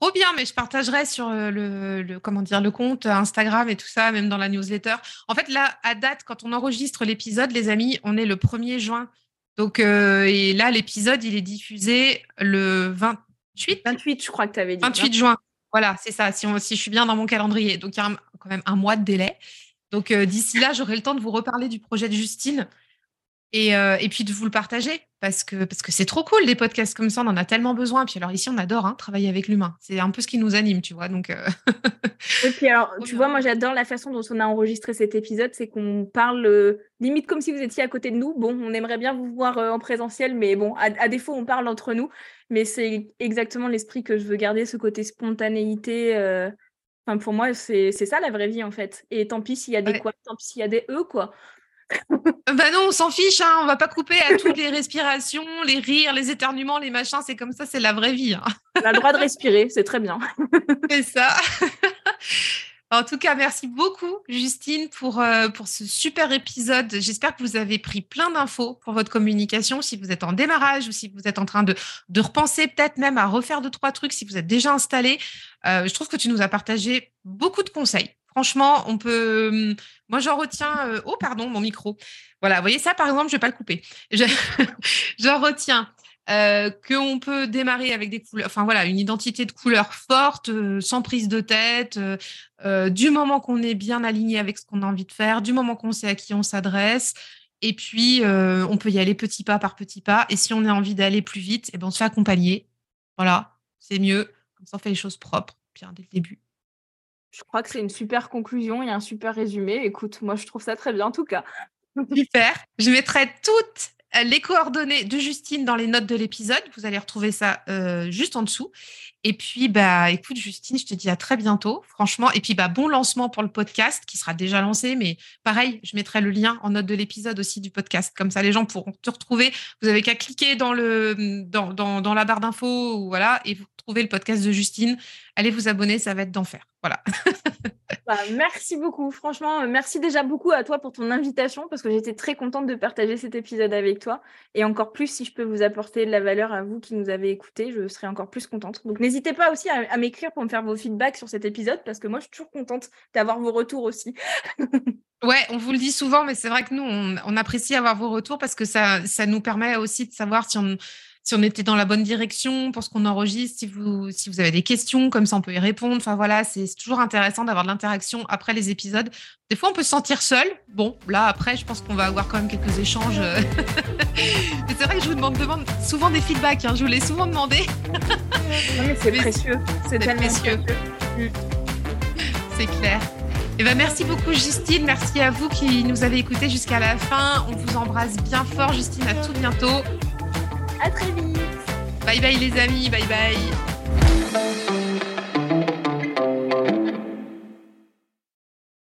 Trop bien, mais je partagerai sur euh, le, comment dire, le compte Instagram et tout ça, même dans la newsletter. En fait, là, à date, quand on enregistre l'épisode, les amis, on est le 1er juin. Donc, euh, et là, l'épisode, il est diffusé le 28 28, je crois que tu avais dit. 28 hein. juin. Voilà, c'est ça, si, si, je suis bien dans mon calendrier. Donc, il y a quand même un mois de délai. Donc, euh, d'ici là, j'aurai le temps de vous reparler du projet de Justine. Euh, et, puis de vous le partager parce que parce que c'est trop cool des podcasts comme ça on en a tellement besoin. Puis alors ici on adore hein, travailler avec l'humain. C'est un peu ce qui nous anime tu vois donc euh, et puis alors tu vois moi j'adore la façon dont on a enregistré cet épisode c'est qu'on parle euh, limite comme si vous étiez à côté de nous. Bon on aimerait bien vous voir en présentiel mais bon à, défaut on parle entre nous. Mais c'est exactement l'esprit que je veux garder ce côté spontanéité enfin pour moi c'est ça la vraie vie en fait. Et tant pis s'il y a des quoi tant pis s'il y a des eux quoi bah non, on s'en fiche, hein, on va pas couper à toutes les respirations, les rires, les éternuements, les machins, c'est comme ça, c'est la vraie vie. Hein. On a le droit de respirer, c'est très bien. c'est ça. En tout cas, merci beaucoup, Justine, pour, euh, pour ce super épisode. J'espère que vous avez pris plein d'infos pour votre communication, si vous êtes en démarrage ou si vous êtes en train de, de repenser peut-être même à refaire deux, trois trucs, si vous êtes déjà installé. Euh, je trouve que tu nous as partagé beaucoup de conseils. Franchement, on peut. Hum, moi, j'en retiens. Euh, oh, pardon, mon micro. Voilà, vous voyez ça, par exemple, je ne vais pas le couper. J'en retiens euh, qu'on peut démarrer avec des couleurs, enfin voilà, une identité de couleur forte, euh, sans prise de tête, du moment qu'on est bien aligné avec ce qu'on a envie de faire, du moment qu'on sait à qui on s'adresse. Et puis, on peut y aller petit pas par petit pas. Et si on a envie d'aller plus vite, eh ben, on se fait accompagner. Voilà, c'est mieux. Comme ça, on fait les choses propres, bien dès le début. Je crois que c'est une super conclusion et un super résumé. Écoute, moi, je trouve ça très bien en tout cas. Super. Je mettrai toutes les coordonnées de Justine dans les notes de l'épisode. Vous allez retrouver ça euh, juste en dessous. Et puis, bah, écoute, Justine, je te dis à très bientôt, franchement. Et puis, bah, bon lancement pour le podcast qui sera déjà lancé. Mais pareil, je mettrai le lien en note de l'épisode aussi du podcast. Comme ça, les gens pourront te retrouver. Vous avez qu'à cliquer dans, le, dans, dans, la barre d'infos, voilà, et vous trouvez le podcast de Justine. Allez vous abonner, ça va être d'enfer. Voilà. Bah, merci beaucoup. Franchement, euh, merci déjà beaucoup à toi pour ton invitation parce que j'étais très contente de partager cet épisode avec toi. Et encore plus, si je peux vous apporter de la valeur à vous qui nous avez écoutés, je serai encore plus contente. Donc, pas aussi à, m'écrire pour me faire vos feedbacks sur cet épisode parce que moi, je suis toujours contente d'avoir vos retours aussi. Ouais, on vous le dit souvent, mais c'est vrai que nous, on, apprécie avoir vos retours parce que ça nous permet aussi de savoir si on, si on était dans la bonne direction pour ce qu'on enregistre, si vous, si vous avez des questions, comme ça on peut y répondre. Enfin voilà, c'est toujours intéressant d'avoir de l'interaction après les épisodes. Des fois, on peut se sentir seul. Bon, là après, je pense qu'on va avoir quand même quelques échanges. mais c'est vrai que je vous demande, demande souvent des feedbacks. Hein. Je vous l'ai souvent demandé. c'est précieux. C'est précieux. C'est clair. Eh ben, merci beaucoup Justine, merci à vous qui nous avez écoutés jusqu'à la fin. On vous embrasse bien fort Justine, à tout bientôt. À très vite. Bye bye les amis, bye bye.